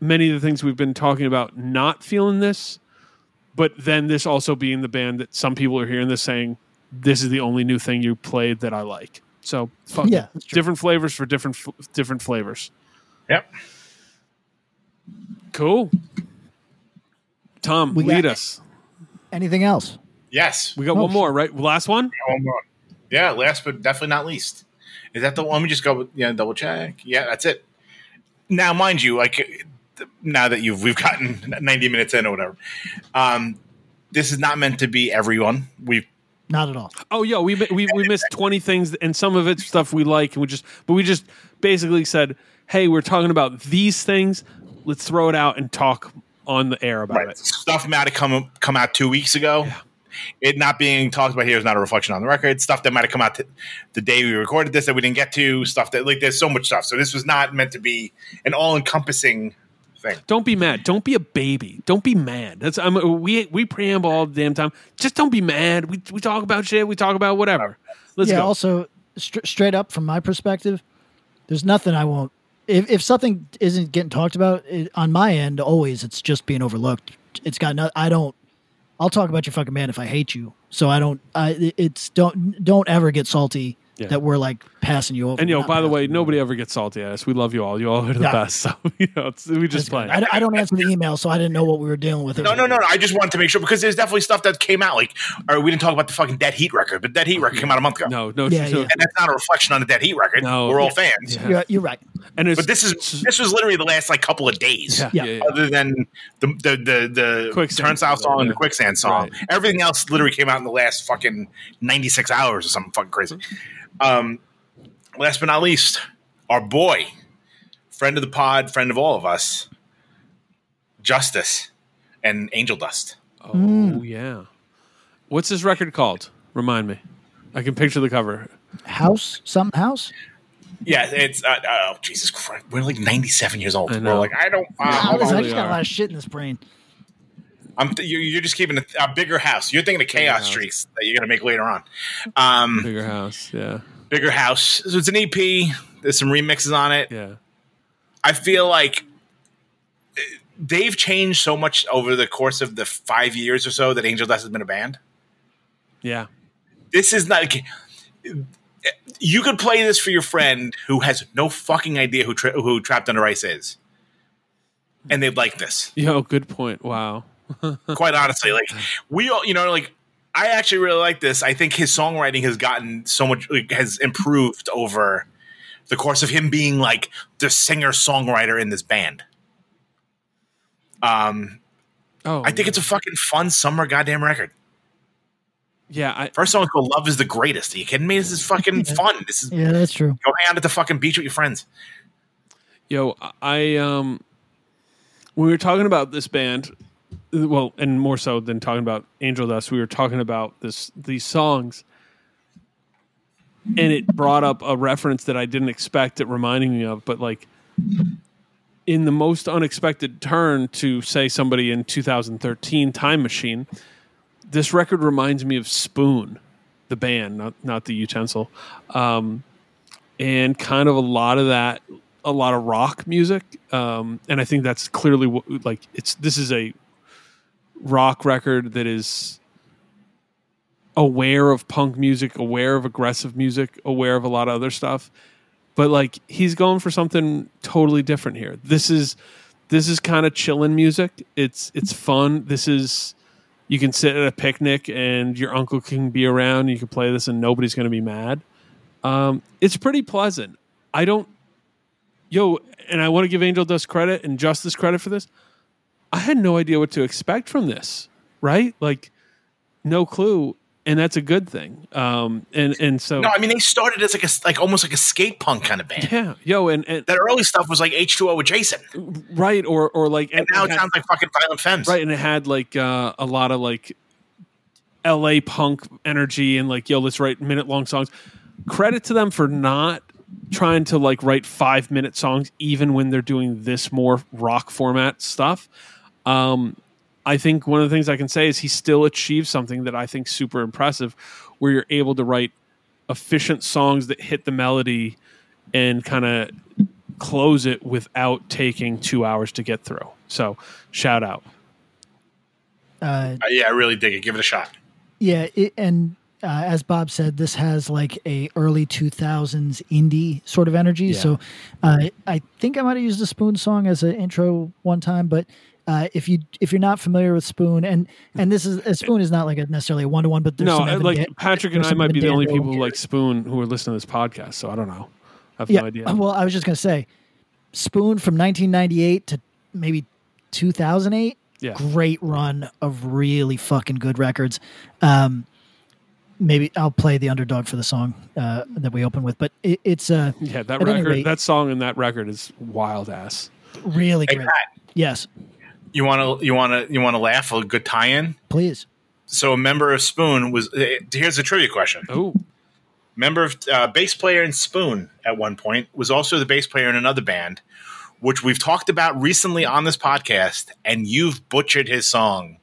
many of the things we've been talking about not feeling this, but then this also being the band that some people are hearing this saying, "This is the only new thing you played that I like." So, fuck Yeah, different flavors for different different flavors. Yep. Cool. Tom, We lead us. Anything else? Yes. We got Oh, one more, right? Last one. One more. Yeah, last but definitely not least. Is that the one? Let me just go. Yeah, double check. Yeah, that's it. Now, mind you, like now that you've we've gotten ninety minutes in or whatever, um, this is not meant to be everyone. We've Not at all. Oh, yeah, we we we missed twenty things, and some of it's stuff we like, and we just, but we just basically said, hey, we're talking about these things. Let's throw it out and talk on the air about it. stuff might have come come out two weeks ago. It not being talked about here is not a reflection on the record. Stuff that might have come out t- the day we recorded this that we didn't get to. Stuff that like there's so much stuff. So this was not meant to be an all encompassing thing. Don't be mad. Don't be a baby. Don't be mad. That's I'm, we we preamble all the damn time. Just don't be mad. We we talk about shit. We talk about whatever. Let's yeah. go. Also, str- straight up from my perspective, there's nothing I won't. If if something isn't getting talked about it, on my end, always it's just being overlooked. It's got no. I don't. I'll talk about your fucking man if I hate you. So I don't. I it's don't don't ever get salty Yeah. that we're like passing you over. and yo, Not by the way, you nobody ever gets salty at us. We love you all. You all are the Yeah. best. So you know, we just play. I, I don't answer the email, so I didn't know what we were dealing with. No, no, no, no. I just wanted to make sure because there's definitely stuff that came out. Like, or we didn't talk about the fucking Dead Heat record, but Dead Heat record came out a month ago. No, no, Yeah, yeah. and that's not a reflection on the Dead Heat record. No. we're all fans. You're, you're right. And it's, But this is this was literally the last like couple of days. Yeah, yeah, yeah. Other than the the the, the Quicksand turnstile song, song and the quicksand song, Right. everything else literally came out in the last fucking ninety six hours or something fucking crazy. Um, last but not least, our boy, friend of the pod, friend of all of us, Justice and Angel Du$t. Oh yeah. What's this record called? Remind me. I can picture the cover. House, something house. Yeah, it's uh, oh Jesus Christ, we're like ninety seven years old. I We're like I don't. Uh, I, was. I just got a lot of shit in this brain. I'm th- you're, you're just keeping a, a bigger house. You're thinking of chaos streaks that you're going to make later on. Um, Bigger house. Yeah. Bigger house. So it's an EP. There's some remixes on it. Yeah. I feel like uh, they've changed so much over the course of the five years or so that Angel Du$t has been a band. Yeah. This is not. like, You could play this for your friend who has no fucking idea who tra- who Trapped Under Ice is, and they'd like this. Yo, good point. Wow. quite honestly like we all you know like i actually really like this. I think his songwriting has gotten so much has improved over the course of him being like the singer songwriter in this band. Um Oh, i think it's a fucking fun summer goddamn record. Yeah. I, first song is called love is the greatest. Are you kidding me? This is fucking fun. This is Yeah, that's true. go hang out at the fucking beach with your friends. Yo, I um, when we were talking about this band, well, and more so than talking about Angel Du$t, we were talking about this these songs, and it brought up a reference that I didn't expect it reminding me of, but like in the most unexpected turn to say somebody in 2013 Time Machine, this record reminds me of Spoon, the band, not not the utensil, um, and kind of a lot of that a lot of rock music, um, and I think that's clearly what, like it's this is a rock record that is aware of punk music, aware of aggressive music, aware of a lot of other stuff. But like he's going for something totally different here. This is this is kind of chilling music. It's it's fun. This is you can sit at a picnic and your uncle can be around. You can play this and nobody's going to be mad. Um, it's pretty pleasant. I don't, yo, and I want to give Angel Du$t credit and Justice credit for this. I had no idea what to expect from this, right? Like, no clue, and that's a good thing. Um, and and so No, I mean they started as like a like almost like a skate punk kind of band. yeah, yo, and, and That early stuff was like H two O with Jason, right, or or like, and now it had- sounds like fucking Violent Femmes. right, and it had like uh, a lot of like L.A. punk energy and like, yo, let's write minute long songs. Credit to them for not trying to like write five minute songs, even when they're doing this more rock format stuff. Um, I think one of the things I can say is he still achieved something that I think super impressive, where you're able to write efficient songs that hit the melody and kind of close it without taking two hours to get through. So shout out. Uh, Uh, yeah, I really dig it. Give it a shot. Yeah, it, and uh, as Bob said, this has like a early two thousands indie sort of energy. Yeah. So uh, I think I might have used a Spoon song as an intro one time, but. Uh, if you if you're not familiar with Spoon and and this is a Spoon is not like a necessarily a one to one, but there's no, some like Dan- Patrick and I might be the only people who like Spoon who are listening to this podcast. So I don't know. I have yeah. no idea. Well, I was just gonna say, Spoon from 1998 to maybe 2008. Yeah. Great run of really fucking good records. Um, maybe I'll play the underdog for the song uh, that we open with, but it, it's uh, yeah, that record, rate, that song and that record is wild ass. really Hey, great. Pat, Yes, you want to you want to you want to laugh? A good tie-in. please. So a member of Spoon was. Uh, here's a trivia question. Oh, Member of uh, bass player in Spoon at one point was also the bass player in another band, which we've talked about recently on this podcast, and you've butchered his song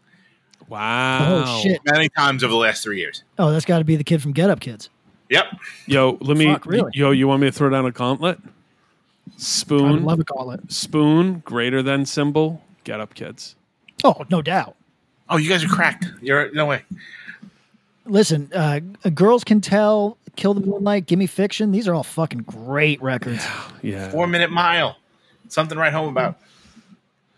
wow. Oh shit! many times over the last three years. Oh, that's got to be the kid from Get Up Kids. Yep. Yo, let me. Fuck, really? Yo, you want me to throw down a gauntlet? Spoon. I Spoon, love a gauntlet. spoon, greater than symbol. Get up, kids. Oh, no doubt. Oh, you guys are cracked. You're no way. Listen, uh, girls can tell. Kill the Moonlight. Gimme Fiction. These are all fucking great records. Yeah. Four Minute Mile. Something to write home about.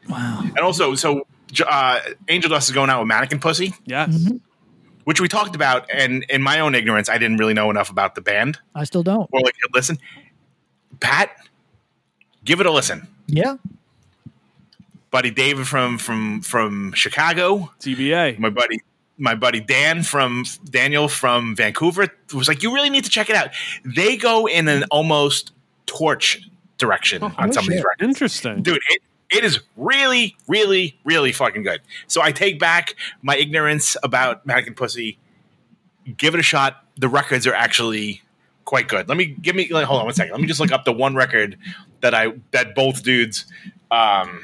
Wow. And also, so uh, Angel Du$t is going out with Mannequin Pussy, Yes. Mm-hmm. which we talked about. And in my own ignorance, I didn't really know enough about the band I still don't. or like listen. Pat, give it a listen. Yeah. Buddy David from from from Chicago. TBA. My buddy, my buddy Dan from Daniel from Vancouver was like, "You really need to check it out." They go in an almost torch direction on no some of these records. Interesting. dude it, it is really really really fucking good so i take back my ignorance about mannequin pussy give it a shot the records are actually quite good let me give me hold on one second let me just look up the one record that i that both dudes um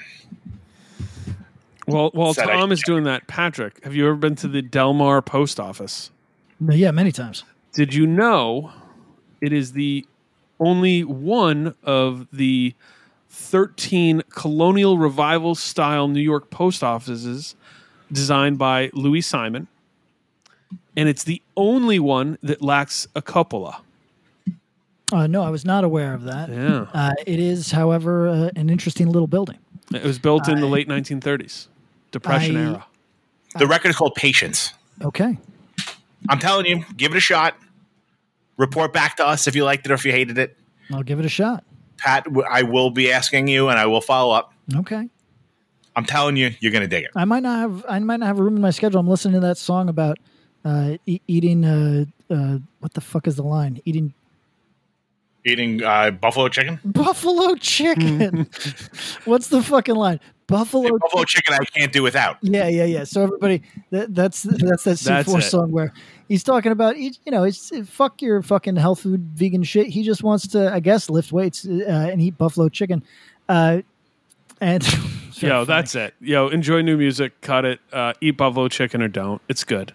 Well, while Said Tom should is doing that, Patrick, have you ever been to the Delmar post office? Yeah, many times. Did you know it is the only one of the 13 colonial revival style New York post offices designed by Louis Simon? And it's the only one that lacks a cupola. Uh, no, I was not aware of that. Yeah. Uh, it is, however, uh, an interesting little building. It was built in the late 1930s, Depression I- era. the record is called patience Okay. i'm telling you give it a shot report back to us if you liked it or if you hated it I'll give it a shot. pat I will be asking you and i will follow up Okay. i'm telling you you're gonna dig it I might not have. I might not have room in my schedule. I'm listening to that song about uh, e- eating. Uh, uh, what the fuck is the line? Eating eating uh, buffalo chicken buffalo chicken. What's the fucking line? Buffalo. buffalo chicken i can't do without Yeah, yeah, yeah. So everybody, that, that's that's that C4 song where he's talking about, he- you know, it's fuck your fucking health food vegan shit. He just wants to, I guess, lift weights uh, and eat buffalo chicken. Uh, and Yo, that's it. Yo, enjoy new music, cut it, uh, eat buffalo chicken or don't. It's good.